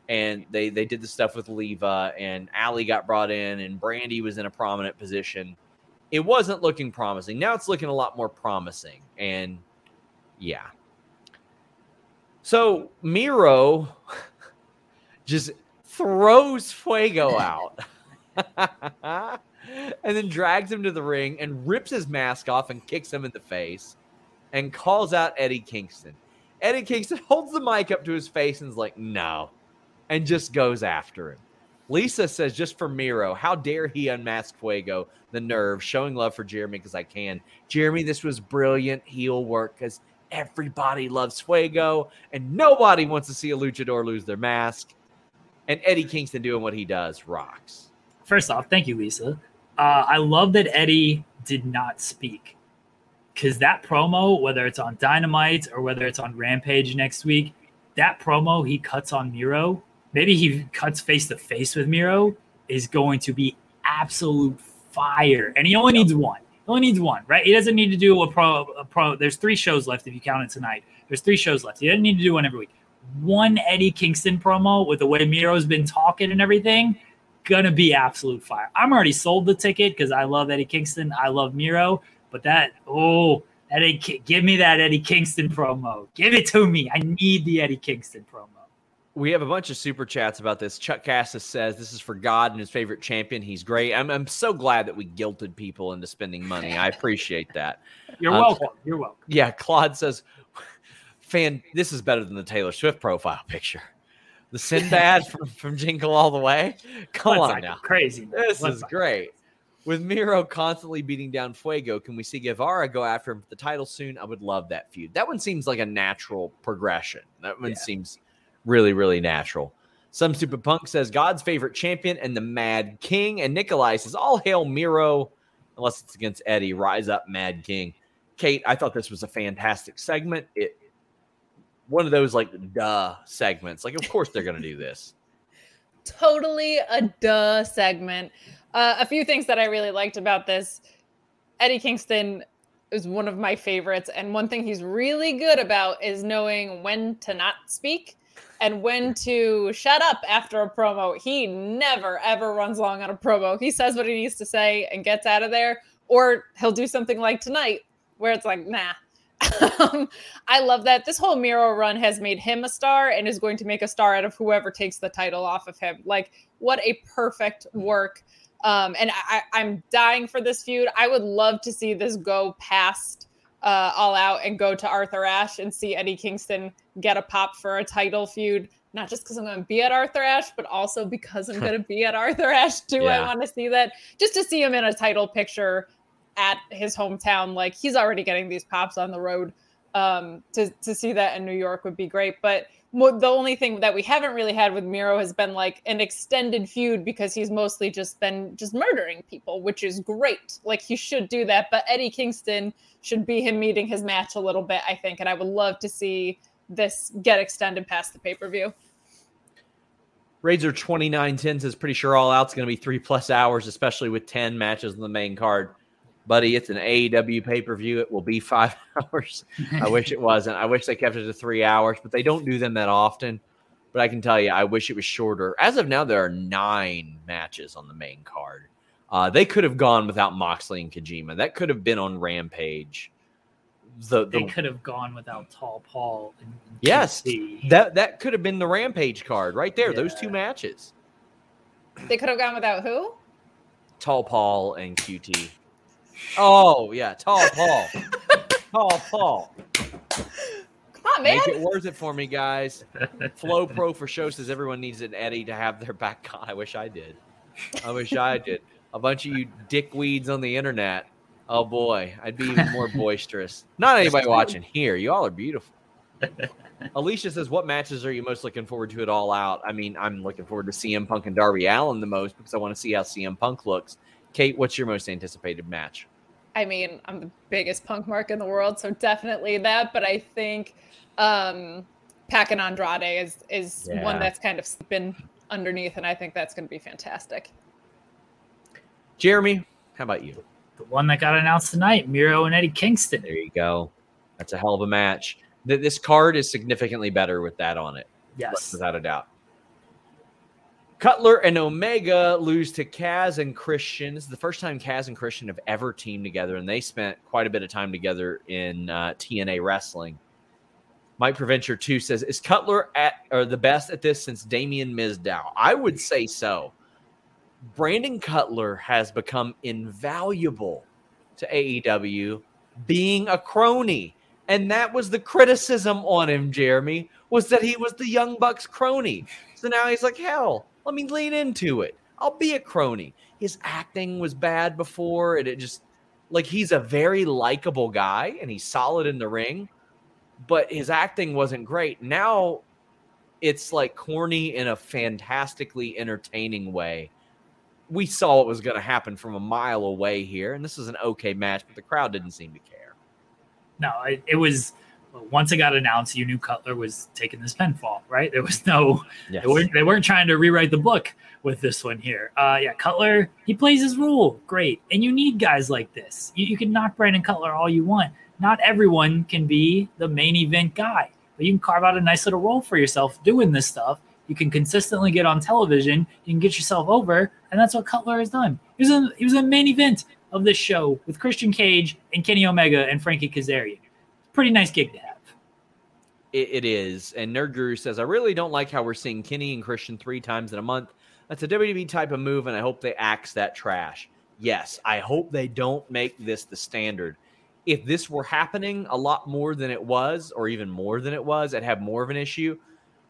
and they they did the stuff with Leva, and Allie got brought in, and Brandi was in a prominent position it wasn't looking promising. Now it's looking a lot more promising. And yeah. So Miro just throws Fuego out and then drags him to the ring and rips his mask off and kicks him in the face and calls out Eddie Kingston. Eddie Kingston holds the mic up to his face and is like, no, and just goes after him. Lisa says, just for Miro, how dare he unmask Fuego? The nerve, showing love for Jeremy because I can. Jeremy, this was brilliant heel work because everybody loves Fuego and nobody wants to see a luchador lose their mask. And Eddie Kingston doing what he does rocks. First off, thank you, Lisa. Uh, I love that Eddie did not speak because that promo, whether it's on Dynamite or whether it's on Rampage next week, that promo he cuts on Miro maybe he cuts face to face with Miro is going to be absolute fire. And he only needs one. He only needs one, right? He doesn't need to do a pro a pro. There's three shows left if you count it tonight. There's three shows left. He doesn't need to do one every week. One Eddie Kingston promo with the way Miro's been talking and everything, gonna be absolute fire. I'm already sold the ticket because I love Eddie Kingston. I love Miro, but that oh Eddie, give me that Eddie Kingston promo. Give it to me. I need the Eddie Kingston promo. We have a bunch of super chats about this. Chuck Cassis says this is for God and his favorite champion. He's great. I'm, I'm so glad that we guilted people into spending money. I appreciate that. You're um, welcome. You're welcome. Yeah, Claude says, "Fan, this is better than the Taylor Swift profile picture. The Sinbad from, from Jingle All the Way. Come on now, crazy. This is great." With Miro constantly beating down Fuego, can we see Guevara go after him for the title soon? I would love that feud. That one seems like a natural progression. That one yeah. seems really, really natural. Some Stupid Punk says God's favorite champion and the Mad King. And Nikolai says, All hail Miro, unless it's against Eddie. Rise up, Mad King. Kate, I thought this was a fantastic segment. It one of those like duh segments. Like, of course they're gonna do this. Totally a duh segment. Uh, a few things that I really liked about this. Eddie Kingston is one of my favorites, and one thing he's really good about is knowing when to not speak and when to shut up after a promo. He never ever runs long on a promo. He says what he needs to say and gets out of there, or he'll do something like tonight where it's like, nah. Um, I love that. This whole Miro run has made him a star and is going to make a star out of whoever takes the title off of him. Like, what a perfect work. Um, and I, I'm dying for this feud. I would love to see this go past uh, all out and go to Arthur Ashe and see Eddie Kingston get a pop for a title feud. not just because I'm going to be at Arthur Ashe, but also because I'm going to be at Arthur Ashe. Do yeah. I want to see that? Just to see him in a title picture at his hometown, like he's already getting these pops on the road. Um, to to see that in New York would be great, but the only thing that we haven't really had with Miro has been like an extended feud because he's mostly just been just murdering people, which is great. Like he should do that, but Eddie Kingston should be him meeting his match a little bit, I think, and I would love to see this get extended past the pay per view. Razor 2910 says pretty sure all out's going to be three plus hours, especially with 10 matches on the main card buddy, it's an AEW pay per view. It will be five hours. I wish it wasn't. I wish they kept it to three hours, but they don't do them that often. But I can tell you, I wish it was shorter. As of now, there are nine matches on the main card. Uh, they could have gone without Moxley and Kojima. That could have been on Rampage. The, the they could have gone without Tall Paul. And, and yes, that that could have been the Rampage card right there. Yeah. Those two matches. They could have gone without who? Tall Paul and QT. Oh yeah, tall Paul, tall Paul. Come on, man. Make it worth it for me, guys. Flow Pro for show says everyone needs an Eddie to have their back on. I wish I did. I wish I did. A bunch of you dickweeds on the internet. Oh boy, I'd be even more boisterous. Not anybody watching here. You all are beautiful. Alicia says, "What matches are you most looking forward to at All Out?" I mean, I'm looking forward to CM Punk and Darby Allin the most because I want to see how CM Punk looks. Kate, what's your most anticipated match? I mean, I'm the biggest punk mark in the world, so definitely that. But I think um Pac and Andrade is is yeah. one that's kind of been underneath, and I think that's going to be fantastic. Jeremy, how about you? The one that got announced tonight, Miro and Eddie Kingston. There you go. That's a hell of a match. That This card is significantly better with that on it. Yes, without a doubt. Cutler and Omega lose to Kaz and Christian. This is the first time Kaz and Christian have ever teamed together, and they spent quite a bit of time together in uh, TNA wrestling. Mike Preventure 2 says, Is Cutler at or the best at this since Damien Mizdow? I would say so. Brandon Cutler has become invaluable to AEW being a crony. And that was the criticism on him, Jeremy, was that he was the Young Bucks crony. So now he's like, hell, let me lean into it. I'll be a crony. His acting was bad before, and it just like he's a very likable guy and he's solid in the ring, but his acting wasn't great. Now it's like corny in a fantastically entertaining way. We saw what was going to happen from a mile away here, and this is an okay match, but the crowd didn't seem to care. No, it, it was once it got announced, you knew Cutler was taking this pinfall, right? There was no, yes. they, weren't, they weren't trying to rewrite the book with this one here. Uh, yeah, Cutler, he plays his role great. And you need guys like this. You, you can knock Brandon Cutler all you want. Not everyone can be the main event guy, but you can carve out a nice little role for yourself doing this stuff. You can consistently get on television. You can get yourself over, and that's what Cutler has done. He was in, he was in main event of this show with Christian Cage and Kenny Omega and Frankie Kazarian pretty nice gig to have. It, it is. And Nerd Guru says, I really don't like how we're seeing Kenny and Christian three times in a month. That's a WWE type of move, and I hope they axe that trash. Yes, I hope they don't make this the standard. If this were happening a lot more than it was, or even more than it was, I'd have more of an issue.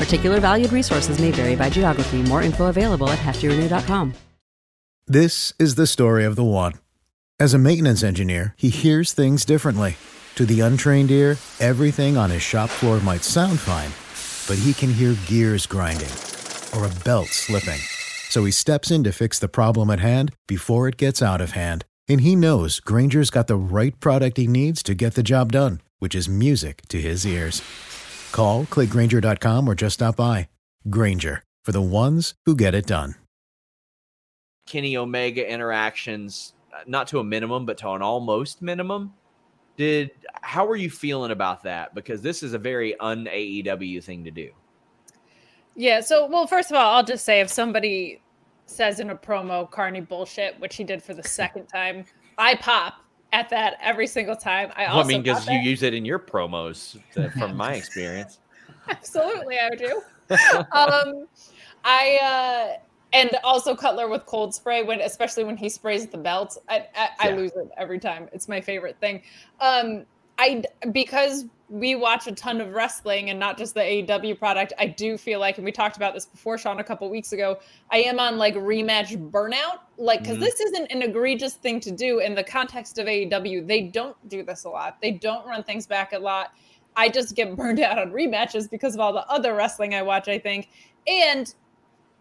Particular valued resources may vary by geography. More info available at heftyrenew.com. This is the story of the one. As a maintenance engineer, he hears things differently. To the untrained ear, everything on his shop floor might sound fine, but he can hear gears grinding or a belt slipping. So he steps in to fix the problem at hand before it gets out of hand. And he knows Grainger's got the right product he needs to get the job done, which is music to his ears. Call, clickgrainger.com, or just stop by. Grainger, for the ones who get it done. Kenny Omega interactions, not to a minimum, but to an almost minimum. Did how are you feeling about that? Because this is a very un AEW thing to do. Yeah. So, well, first of all, I'll just say if somebody says in a promo Carney bullshit, which he did for the second time, I pop at that every single time. I also Well, I mean, because you use it in your promos, uh, from my experience. absolutely I do. um, I uh, and also Cutler with cold spray when, especially when he sprays the belt. I I, I lose it every time. It's my favorite thing. Um, I because we watch a ton of wrestling and not just the AEW product. I do feel like, and we talked about this before, Sean, a couple weeks ago. I am on like rematch burnout, like because Mhm. this isn't an egregious thing to do in the context of AEW. They don't do this a lot. They don't run things back a lot. I just get burned out on rematches because of all the other wrestling I watch, I think. And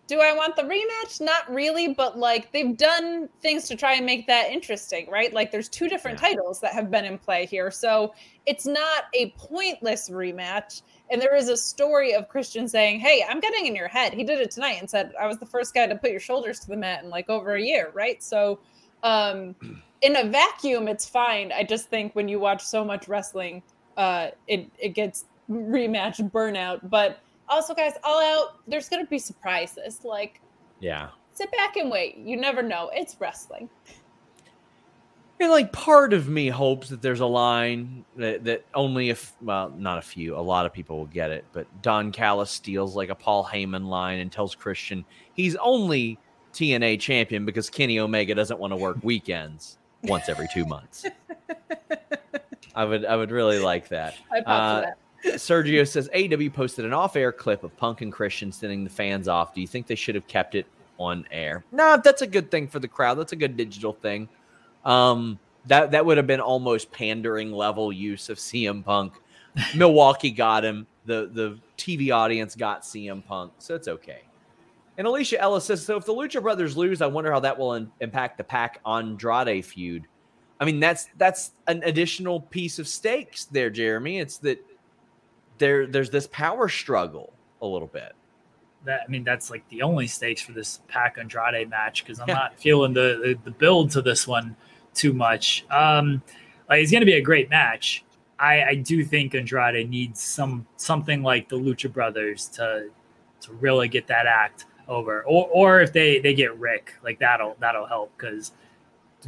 do I want the rematch? Not really, but like they've done things to try and make that interesting, right? Like there's two different Yeah. titles that have been in play here. So it's not a pointless rematch. And there is a story of Christian saying, Hey, I'm getting in your head. He did it tonight and said, I was the first guy to put your shoulders to the mat in like over a year, right? So um in a vacuum, it's fine. I just think when you watch so much wrestling, uh it it gets rematch burnout. But also, guys, all out, there's gonna be surprises. Like Yeah. sit back and wait. You never know. It's wrestling. And like part of me hopes that there's a line that, that only if well, not a few, a lot of people will get it, but Don Callis steals like a Paul Heyman line and tells Christian he's only TNA champion because Kenny Omega doesn't want to work weekends once every two months. I would I would really like that. I Uh, that. Sergio says AW posted an off-air clip of Punk and Christian sending the fans off. Do you think they should have kept it on air? No, that's a good thing for the crowd. That's a good digital thing. Um, that that would have been almost pandering level use of CM Punk. Milwaukee got him. The the TV audience got CM Punk, so it's okay. And Alicia Ellis says, so if the Lucha Brothers lose, I wonder how that will in- impact the Pac Andrade feud. I mean, that's that's an additional piece of stakes there, Jeremy. It's that there there's this power struggle a little bit. That I mean, that's like the only stakes for this Pac Andrade match because I'm Yeah. not feeling the, the build to this one too much. Um, like it's going to be a great match. I, I do think Andrade needs some something like the Lucha Brothers to to really get that act over, or or if they they get Rick, like that'll that'll help because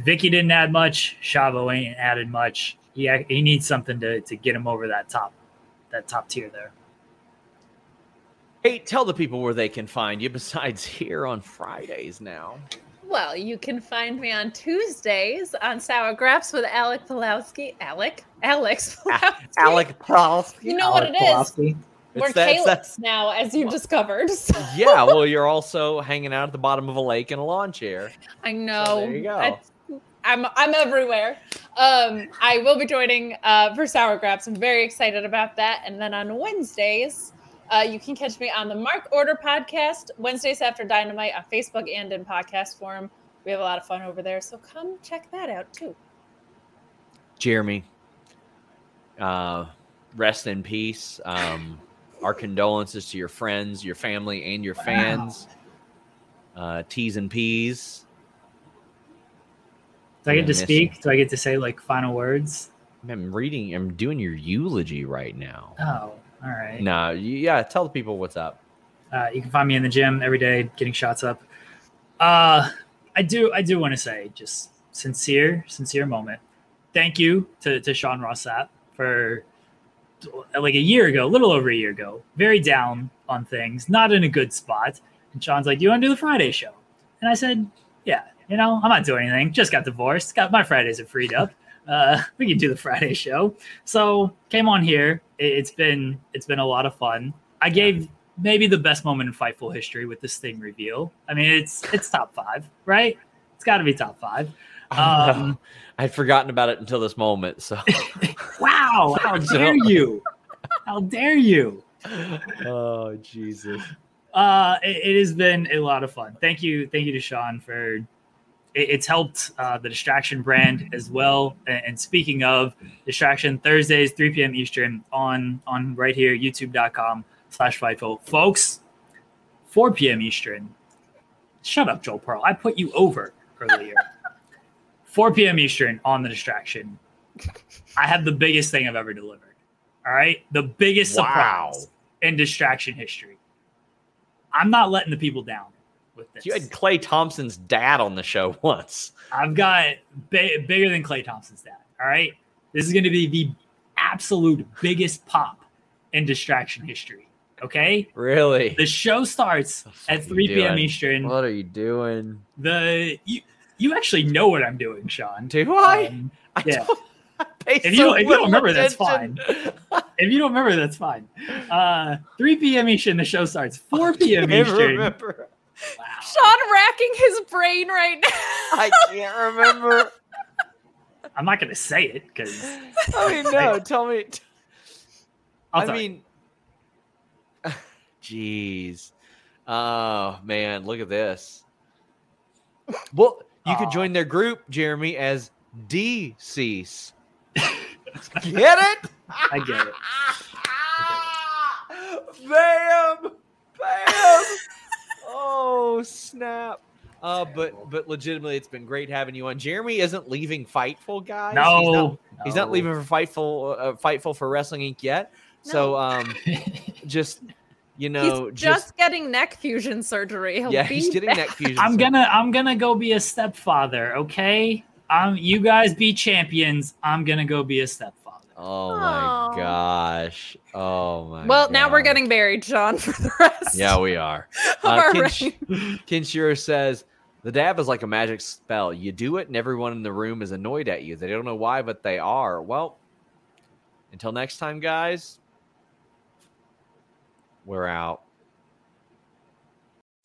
Vicky didn't add much, Chavo ain't added much. He he needs something to to get him over that top that top tier there. Hey, tell the people where they can find you besides here on Fridays now. Well, you can find me on Tuesdays on Sour Graps with Alec Pulowski. Alec? Alex Pulowski. Alec Prowse. You know what it is? We're It's that- it's that- Caleb's now, as you discovered. So yeah, well, you're also hanging out at the bottom of a lake in a lawn chair. I know. there you go. I, I'm I'm everywhere. Um, I will be joining uh, for Sour Graps. I'm very excited about that. And then on Wednesdays, uh, you can catch me on the Mark Order podcast Wednesdays after Dynamite on Facebook and in podcast form. We have a lot of fun over there, so come check that out too. Jeremy, uh, rest in peace. Um, our condolences to your friends, your family, and your fans. Uh, T's and P's. Do I get to speak? Do I get to say like final words? I'm reading. I'm doing your eulogy right now. Oh, all right. No, yeah. Tell the people what's up. Uh, you can find me in the gym every day, getting shots up. Uh, I do, I do want to say, just sincere, sincere moment. Thank you to to Sean Ross Sapp for like a year ago, a little over a year ago, very down on things, not in a good spot. And Sean's like, "Do you want to do the Friday show?" And I said, "Yeah, you know, I'm not doing anything. Just got divorced. Got my Fridays are freed up. Uh, we can do the Friday show." So came on here. It, it's been it's been a lot of fun. I gave maybe the best moment in Fightful history with this thing reveal. I mean, it's it's top five, right? It's got to be top five. Um, I'd forgotten about it until this moment. So, wow! How dare you? How dare you? oh Jesus. Uh, it, it has been a lot of fun. Thank you, thank you to Sean for. It, it's helped uh, the distraction brand as well. And, and speaking of distraction, Thursdays, 3 p.m. Eastern on on right here, youtube.com slash Fightful. Folks, 4 p.m. Eastern. Shut up, Joel Pearl. I put you over earlier. 4 p.m. Eastern on the distraction. I have the biggest thing I've ever delivered. All right. The biggest Wow. surprise in distraction history. I'm not letting the people down with this. You had Klay Thompson's dad on the show once. I've got ba- bigger than Klay Thompson's dad. All right. This is going to be the absolute biggest pop in distraction history. Okay. Really? The show starts at 3 p.m. doing? Eastern. What are you doing? The you you actually know what I'm doing, Sean. Do I? Um, I yeah. If you so don't- if you don't remember, that's fine. if you don't remember, that's fine. Uh, 3 p.m. Eastern, the show starts. 4 p.m. Eastern. remember. Wow. Sean racking his brain right now. I can't remember. I'm not going to say it because I mean, no. Tell me. I'll I tell you. mean, jeez. Oh man, look at this. Well, you could join their group, Jeremy, as DCease. Get it? I get it. Bam! Bam! Oh snap! Uh, but but legitimately, it's been great having you on. Jeremy isn't leaving Fightful, guys. He's not- No, He's not leaving for Fightful, uh, Fightful for Wrestling Inc. yet. So, um, just you know, He's just, getting neck fusion surgery. He'll yeah, be he's getting back. neck fusion. I'm so- gonna I'm gonna go be a stepfather. Okay. Um, you guys be champions. I'm gonna go be a stepfather. Oh my gosh! Oh my. Well, now we're getting buried, Sean, for the rest. Yeah, we are. Uh, our Ken, reign. Ken Shearer says the dab is like a magic spell. You do it, and everyone in the room is annoyed at you. They don't know why, but they are. Well, until next time, guys. We're out.